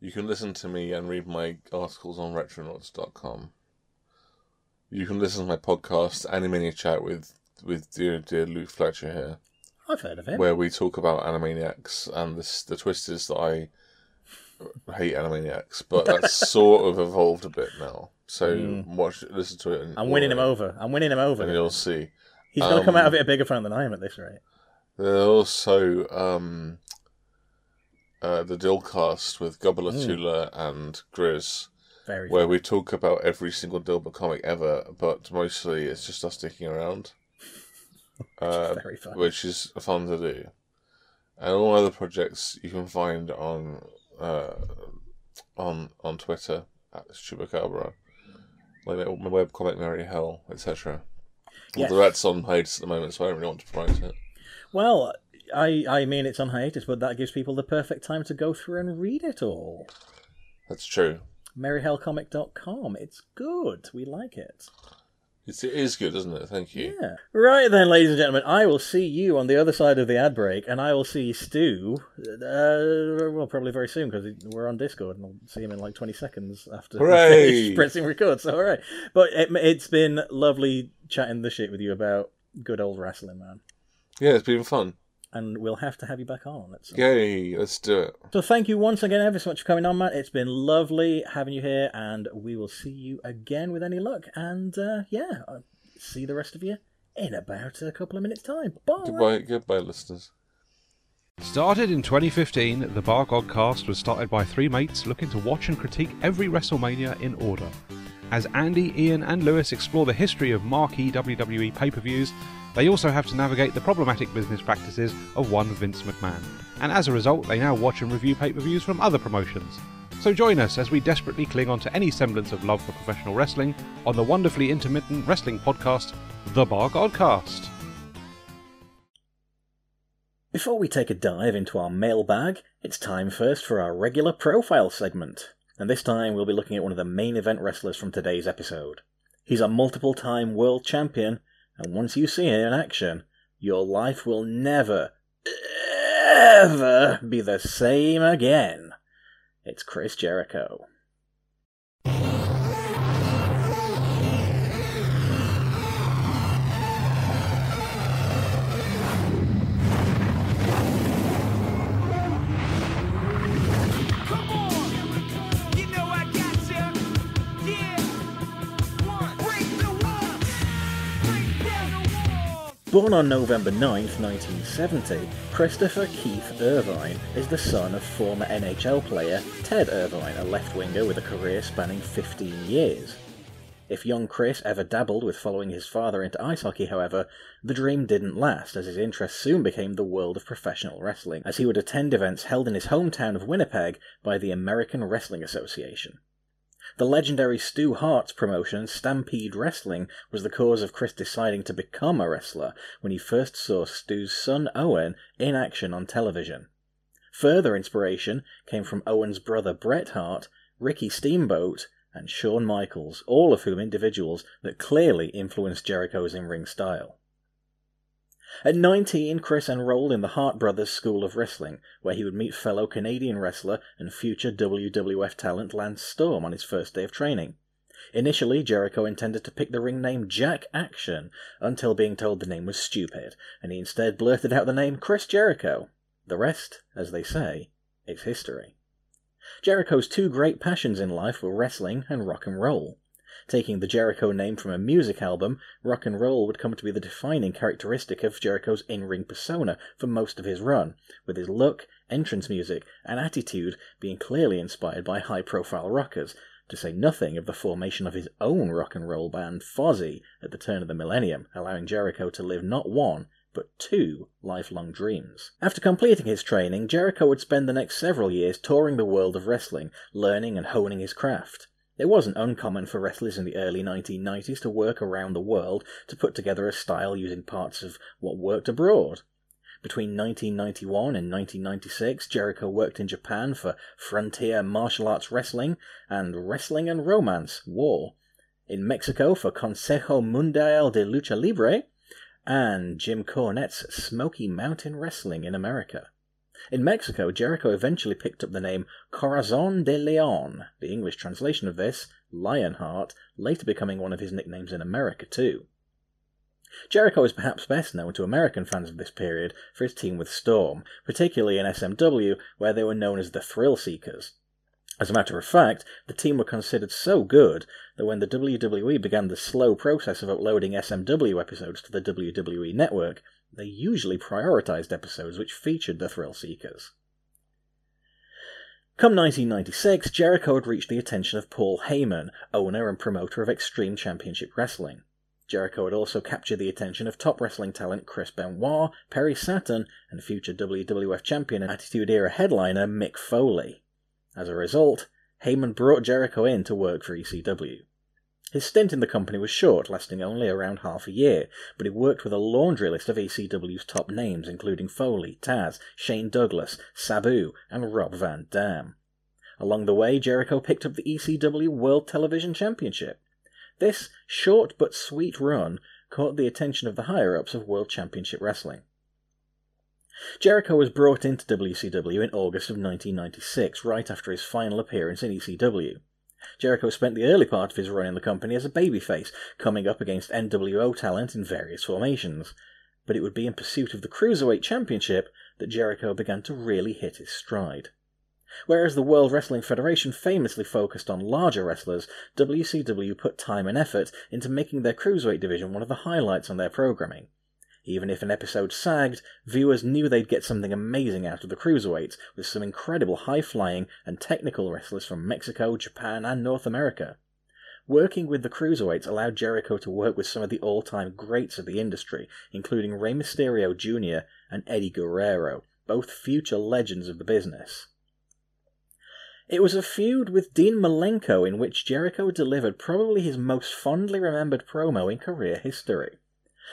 you can listen to me and read my articles on retronauts.com. You can listen to my podcast, Animania Chat, with, with dear, dear Luke Fletcher here, I've heard of it. where we talk about Animaniacs, and this, the twist is that I hate Animaniacs, but that's sort of evolved a bit now. So watch, listen to it. And, Mm. I'm winning him over. I'm winning him over. And you'll see. He's going to come out um, of it a bigger fan than I am at this rate. There's also um, uh, the Dillcast with. Gobbler and Grizz, Very where we talk about every single Dilbert comic ever, but mostly it's just us sticking around, uh, very fun. which is fun to do. And all other projects you can find on uh, on on Twitter at Chupacabra, like my my webcomic Mary Hell, etc. Yes. Although that's on hiatus at the moment, so I don't really want to promote it. Well, I I mean it's on hiatus, but that gives people the perfect time to go through and read it all. That's true. MaryHellComic.com. It's good. We like it. It's, it is good, isn't it? Thank you. Yeah. Right then, ladies and gentlemen, I will see you on the other side of the ad break, and I will see Stu, uh, well, probably very soon because we're on Discord, and I'll see him in like 20 seconds after pressing record. So, all right. But it, it's been lovely chatting the shit with you about good old wrestling, man. Yeah, it's been fun. And we'll have to have you back on. At some Yay, let's do it. So thank you once again ever so much for coming on, Matt. It's been lovely having you here, and we will see you again with any luck. And uh, yeah, I'll see the rest of you in about a couple of minutes' time. Bye. Goodbye, goodbye, listeners. Started in 2015, the Bar Godcast was started by three mates looking to watch and critique every WrestleMania in order. As Andy, Ian, and Lewis explore the history of marquee WWE pay per views, they also have to navigate the problematic business practices of one Vince McMahon. And as a result, they now watch and review pay per views from other promotions. So join us as we desperately cling on to any semblance of love for professional wrestling on the wonderfully intermittent wrestling podcast, The Bar Godcast. Before we take a dive into our mailbag, it's time first for our regular profile segment. And this time we'll be looking at one of the main event wrestlers from today's episode. He's a multiple time world champion, and once you see him in action, your life will never, ever be the same again. It's Chris Jericho. Born on November 9th, 1970, Christopher Keith Irvine is the son of former NHL player Ted Irvine, a left winger with a career spanning 15 years. If young Chris ever dabbled with following his father into ice hockey, however, the dream didn't last, as his interest soon became the world of professional wrestling, as he would attend events held in his hometown of Winnipeg by the American Wrestling Association. The legendary Stu Hart's promotion, Stampede Wrestling, was the cause of Chris deciding to become a wrestler when he first saw Stu's son Owen in action on television. Further inspiration came from Owen's brother Bret Hart, Ricky Steamboat, and Shawn Michaels, all of whom individuals that clearly influenced Jericho's in ring style. At 19, Chris enrolled in the Hart Brothers School of Wrestling, where he would meet fellow Canadian wrestler and future WWF talent Lance Storm on his first day of training. Initially, Jericho intended to pick the ring name Jack Action, until being told the name was stupid, and he instead blurted out the name Chris Jericho. The rest, as they say, is history. Jericho's two great passions in life were wrestling and rock and roll. Taking the Jericho name from a music album, rock and roll would come to be the defining characteristic of Jericho's in ring persona for most of his run, with his look, entrance music, and attitude being clearly inspired by high profile rockers, to say nothing of the formation of his own rock and roll band, Fozzy, at the turn of the millennium, allowing Jericho to live not one, but two lifelong dreams. After completing his training, Jericho would spend the next several years touring the world of wrestling, learning and honing his craft. It wasn't uncommon for wrestlers in the early 1990s to work around the world to put together a style using parts of what worked abroad. Between 1991 and 1996, Jericho worked in Japan for Frontier Martial Arts Wrestling and Wrestling and Romance War, in Mexico for Consejo Mundial de Lucha Libre, and Jim Cornette's Smoky Mountain Wrestling in America. In Mexico, Jericho eventually picked up the name Corazon de Leon, the English translation of this, Lionheart, later becoming one of his nicknames in America too. Jericho is perhaps best known to American fans of this period for his team with Storm, particularly in SMW, where they were known as the Thrill Seekers. As a matter of fact, the team were considered so good that when the WWE began the slow process of uploading SMW episodes to the WWE network, they usually prioritized episodes which featured the Thrill Seekers. Come 1996, Jericho had reached the attention of Paul Heyman, owner and promoter of Extreme Championship Wrestling. Jericho had also captured the attention of top wrestling talent Chris Benoit, Perry Saturn, and future WWF champion and Attitude Era headliner Mick Foley. As a result, Heyman brought Jericho in to work for ECW. His stint in the company was short, lasting only around half a year, but he worked with a laundry list of ECW's top names, including Foley, Taz, Shane Douglas, Sabu, and Rob Van Dam. Along the way, Jericho picked up the ECW World Television Championship. This short but sweet run caught the attention of the higher ups of World Championship Wrestling. Jericho was brought into WCW in August of 1996, right after his final appearance in ECW. Jericho spent the early part of his run in the company as a babyface, coming up against NWO talent in various formations. But it would be in pursuit of the Cruiserweight Championship that Jericho began to really hit his stride. Whereas the World Wrestling Federation famously focused on larger wrestlers, WCW put time and effort into making their Cruiserweight division one of the highlights on their programming. Even if an episode sagged, viewers knew they'd get something amazing out of the Cruiserweights, with some incredible high flying and technical wrestlers from Mexico, Japan, and North America. Working with the Cruiserweights allowed Jericho to work with some of the all time greats of the industry, including Rey Mysterio Jr. and Eddie Guerrero, both future legends of the business. It was a feud with Dean Malenko in which Jericho delivered probably his most fondly remembered promo in career history.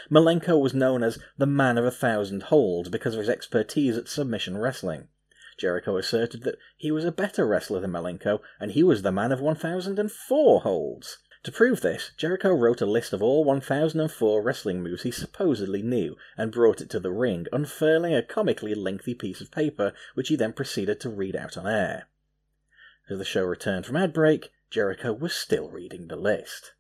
Malenko was known as the Man of a Thousand Holds because of his expertise at submission wrestling. Jericho asserted that he was a better wrestler than Malenko, and he was the man of 1004 holds. To prove this, Jericho wrote a list of all 1004 wrestling moves he supposedly knew and brought it to the ring, unfurling a comically lengthy piece of paper which he then proceeded to read out on air. As the show returned from ad break, Jericho was still reading the list.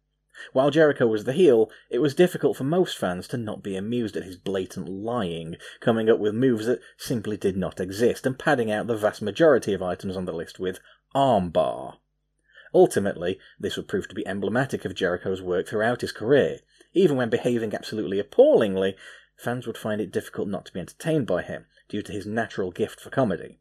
While Jericho was the heel, it was difficult for most fans to not be amused at his blatant lying, coming up with moves that simply did not exist, and padding out the vast majority of items on the list with armbar. Ultimately, this would prove to be emblematic of Jericho's work throughout his career. Even when behaving absolutely appallingly, fans would find it difficult not to be entertained by him, due to his natural gift for comedy.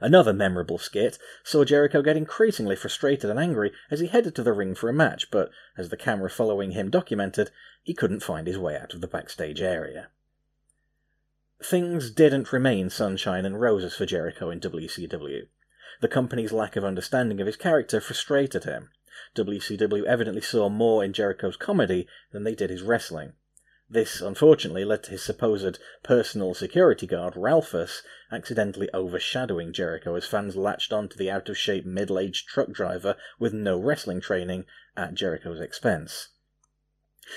Another memorable skit saw Jericho get increasingly frustrated and angry as he headed to the ring for a match, but as the camera following him documented, he couldn't find his way out of the backstage area. Things didn't remain sunshine and roses for Jericho in WCW. The company's lack of understanding of his character frustrated him. WCW evidently saw more in Jericho's comedy than they did his wrestling. This, unfortunately, led to his supposed personal security guard, Ralphus, accidentally overshadowing Jericho as fans latched on to the out of shape middle aged truck driver with no wrestling training at Jericho's expense.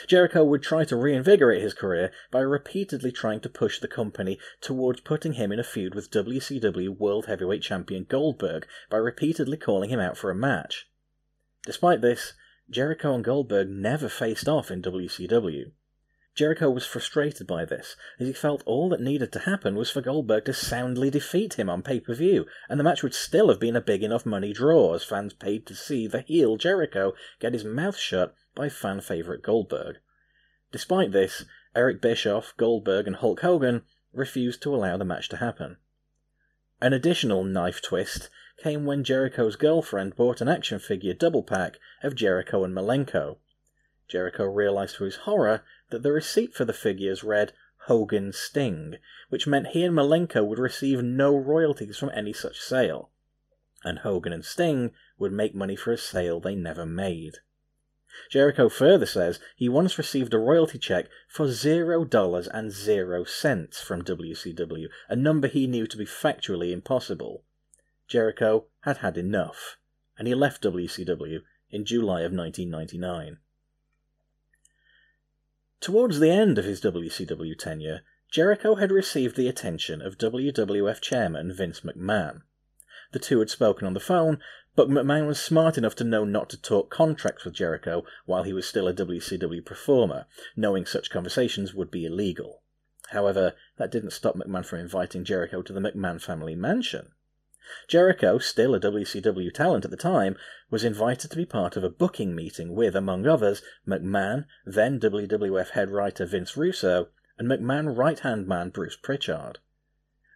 Jericho would try to reinvigorate his career by repeatedly trying to push the company towards putting him in a feud with WCW World Heavyweight Champion Goldberg by repeatedly calling him out for a match. Despite this, Jericho and Goldberg never faced off in WCW. Jericho was frustrated by this, as he felt all that needed to happen was for Goldberg to soundly defeat him on pay per view, and the match would still have been a big enough money draw as fans paid to see the heel Jericho get his mouth shut by fan favourite Goldberg. Despite this, Eric Bischoff, Goldberg, and Hulk Hogan refused to allow the match to happen. An additional knife twist came when Jericho's girlfriend bought an action figure double pack of Jericho and Malenko. Jericho realized to his horror that the receipt for the figures read Hogan Sting, which meant he and Malenko would receive no royalties from any such sale, and Hogan and Sting would make money for a sale they never made. Jericho further says he once received a royalty check for zero dollars and zero cents from WCW, a number he knew to be factually impossible. Jericho had had enough, and he left WCW in July of 1999. Towards the end of his WCW tenure, Jericho had received the attention of WWF chairman Vince McMahon. The two had spoken on the phone, but McMahon was smart enough to know not to talk contracts with Jericho while he was still a WCW performer, knowing such conversations would be illegal. However, that didn't stop McMahon from inviting Jericho to the McMahon family mansion. Jericho, still a WCW talent at the time, was invited to be part of a booking meeting with, among others, McMahon, then WWF head writer Vince Russo, and McMahon right hand man Bruce Pritchard.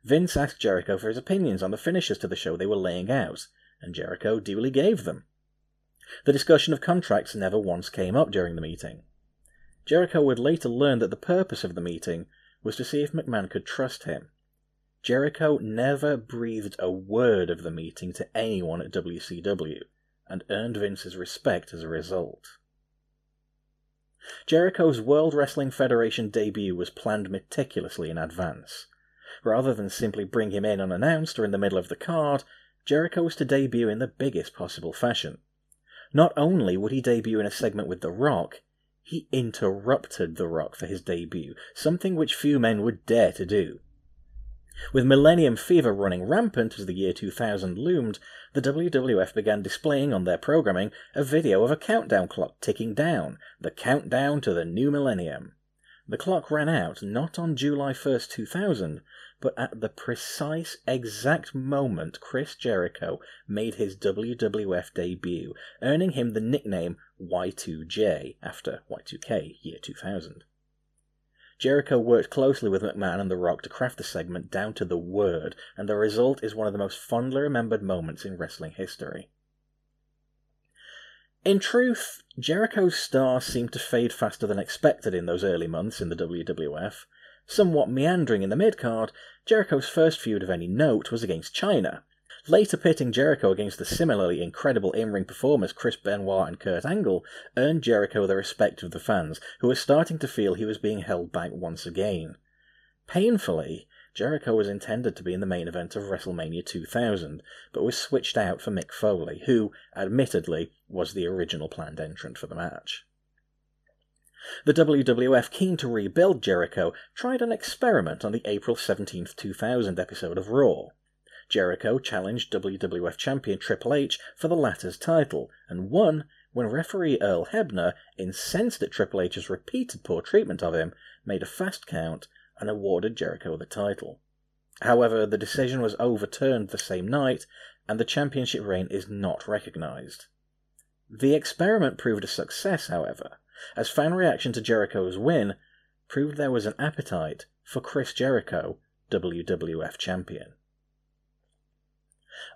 Vince asked Jericho for his opinions on the finishes to the show they were laying out, and Jericho duly gave them. The discussion of contracts never once came up during the meeting. Jericho would later learn that the purpose of the meeting was to see if McMahon could trust him. Jericho never breathed a word of the meeting to anyone at WCW, and earned Vince's respect as a result. Jericho's World Wrestling Federation debut was planned meticulously in advance. Rather than simply bring him in unannounced or in the middle of the card, Jericho was to debut in the biggest possible fashion. Not only would he debut in a segment with The Rock, he interrupted The Rock for his debut, something which few men would dare to do. With Millennium Fever running rampant as the year 2000 loomed, the WWF began displaying on their programming a video of a countdown clock ticking down, the countdown to the new millennium. The clock ran out not on July 1st, 2000, but at the precise exact moment Chris Jericho made his WWF debut, earning him the nickname Y2J after Y2K, year 2000. Jericho worked closely with McMahon and The Rock to craft the segment down to the word, and the result is one of the most fondly remembered moments in wrestling history. In truth, Jericho's star seemed to fade faster than expected in those early months in the WWF. Somewhat meandering in the mid-card, Jericho's first feud of any note was against Chyna. Later pitting Jericho against the similarly incredible in-ring performers Chris Benoit and Kurt Angle earned Jericho the respect of the fans, who were starting to feel he was being held back once again. Painfully, Jericho was intended to be in the main event of WrestleMania 2000, but was switched out for Mick Foley, who, admittedly, was the original planned entrant for the match. The WWF, keen to rebuild Jericho, tried an experiment on the April 17, 2000 episode of Raw. Jericho challenged WWF champion Triple H for the latter's title, and won when referee Earl Hebner, incensed at Triple H's repeated poor treatment of him, made a fast count and awarded Jericho the title. However, the decision was overturned the same night, and the championship reign is not recognised. The experiment proved a success, however, as fan reaction to Jericho's win proved there was an appetite for Chris Jericho, WWF champion.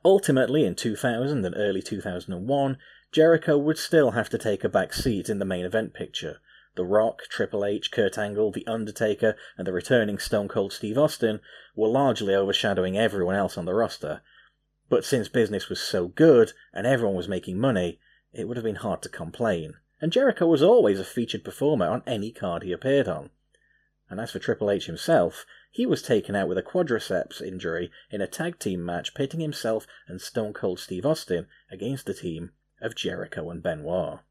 Ultimately, in 2000 and early 2001, Jericho would still have to take a back seat in the main event picture. The Rock, Triple H, Kurt Angle, The Undertaker, and the returning Stone Cold Steve Austin were largely overshadowing everyone else on the roster. But since business was so good and everyone was making money, it would have been hard to complain. And Jericho was always a featured performer on any card he appeared on. And as for Triple H himself, he was taken out with a quadriceps injury in a tag team match pitting himself and Stone Cold Steve Austin against the team of Jericho and Benoit.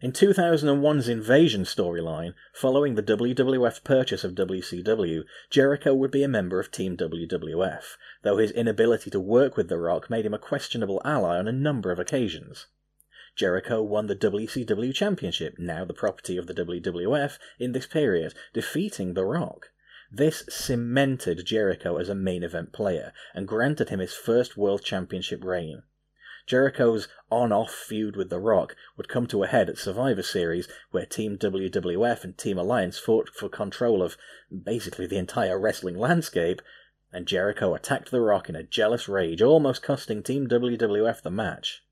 In 2001's Invasion storyline, following the WWF purchase of WCW, Jericho would be a member of Team WWF, though his inability to work with The Rock made him a questionable ally on a number of occasions. Jericho won the WCW Championship, now the property of the WWF, in this period, defeating The Rock. This cemented Jericho as a main event player and granted him his first World Championship reign. Jericho's on off feud with The Rock would come to a head at Survivor Series, where Team WWF and Team Alliance fought for control of basically the entire wrestling landscape, and Jericho attacked The Rock in a jealous rage, almost costing Team WWF the match.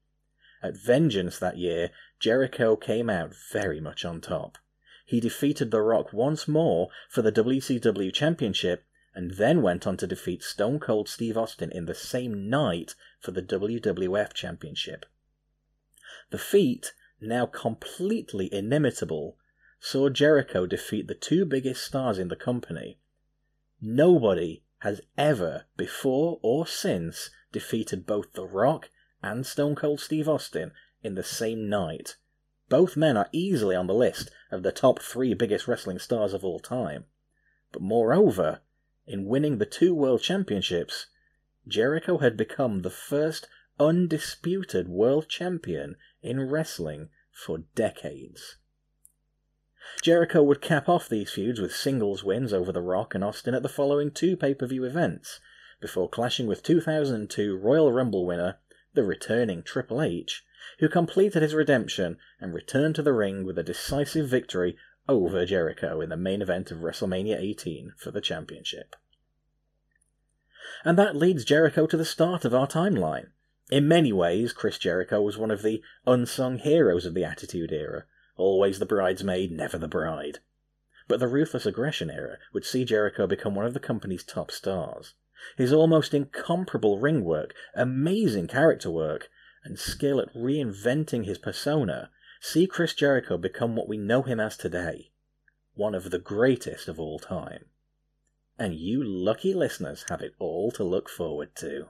At Vengeance that year, Jericho came out very much on top. He defeated The Rock once more for the WCW Championship and then went on to defeat Stone Cold Steve Austin in the same night for the WWF Championship. The feat, now completely inimitable, saw Jericho defeat the two biggest stars in the company. Nobody has ever, before or since, defeated both The Rock and Stone Cold Steve Austin in the same night. Both men are easily on the list of the top three biggest wrestling stars of all time. But moreover, in winning the two world championships, Jericho had become the first undisputed world champion in wrestling for decades. Jericho would cap off these feuds with singles wins over The Rock and Austin at the following two pay per view events, before clashing with 2002 Royal Rumble winner, the returning Triple H, who completed his redemption and returned to the ring with a decisive victory over Jericho in the main event of WrestleMania 18 for the championship. And that leads Jericho to the start of our timeline. In many ways, Chris Jericho was one of the unsung heroes of the Attitude Era, always the bridesmaid, never the bride. But the Ruthless Aggression era would see Jericho become one of the company's top stars. His almost incomparable ring work, amazing character work, and skill at reinventing his persona see Chris Jericho become what we know him as today one of the greatest of all time. And you lucky listeners have it all to look forward to.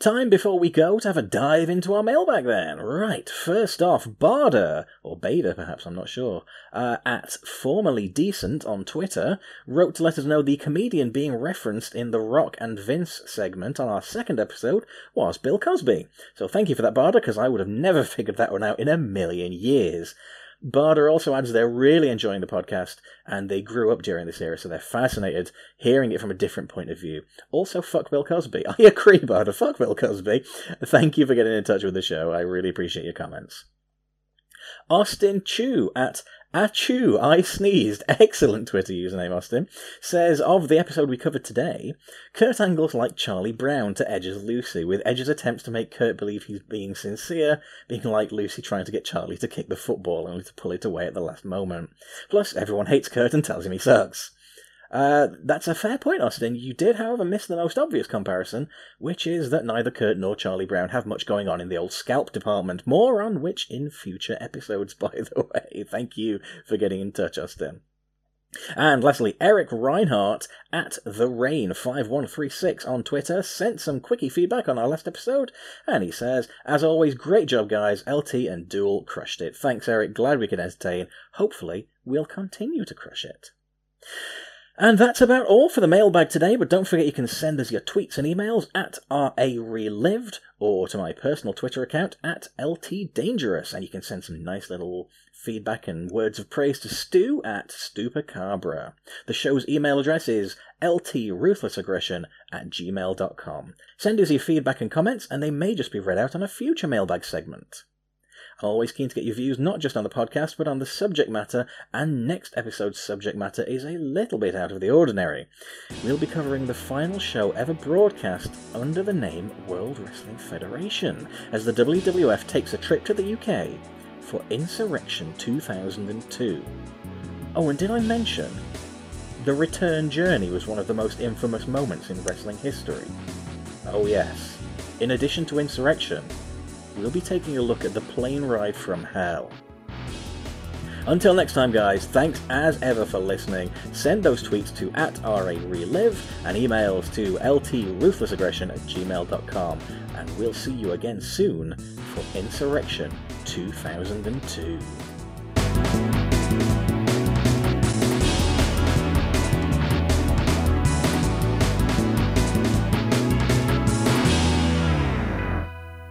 Time before we go to have a dive into our mailbag then. Right, first off, Barder, or Bader perhaps, I'm not sure, uh, at formerly decent on Twitter, wrote to let us know the comedian being referenced in the Rock and Vince segment on our second episode was Bill Cosby. So thank you for that, Barder, because I would have never figured that one out in a million years. Barder also adds they're really enjoying the podcast and they grew up during this era, so they're fascinated hearing it from a different point of view. Also, fuck Bill Cosby. I agree, Barder. Fuck Bill Cosby. Thank you for getting in touch with the show. I really appreciate your comments. Austin Chu at Achoo, I sneezed. Excellent Twitter username, Austin. Says of the episode we covered today, Kurt Angle's like Charlie Brown to Edge's Lucy, with Edge's attempts to make Kurt believe he's being sincere, being like Lucy trying to get Charlie to kick the football only to pull it away at the last moment. Plus, everyone hates Kurt and tells him he sucks. Uh, that's a fair point, Austin. You did, however, miss the most obvious comparison, which is that neither Kurt nor Charlie Brown have much going on in the old scalp department. More on which in future episodes, by the way. Thank you for getting in touch, Austin. And lastly, Eric Reinhardt at the Rain5136 on Twitter sent some quickie feedback on our last episode, and he says, As always, great job, guys. LT and Duel crushed it. Thanks, Eric. Glad we could entertain. Hopefully, we'll continue to crush it. And that's about all for the mailbag today, but don't forget you can send us your tweets and emails at RARelived or to my personal Twitter account at LTDangerous, and you can send some nice little feedback and words of praise to Stu at Stupacabra. The show's email address is ltruthlessaggression at gmail.com. Send us your feedback and comments, and they may just be read out on a future mailbag segment. Always keen to get your views not just on the podcast, but on the subject matter, and next episode's subject matter is a little bit out of the ordinary. We'll be covering the final show ever broadcast under the name World Wrestling Federation, as the WWF takes a trip to the UK for Insurrextion 2002. Oh, and did I mention the return journey was one of the most infamous moments in wrestling history? Oh, yes. In addition to Insurrextion, we'll be taking a look at the plane ride from hell. Until next time, guys, thanks as ever for listening. Send those tweets to at RARelive and emails to ltruthlessaggression at gmail.com. And we'll see you again soon for Insurrextion 2002.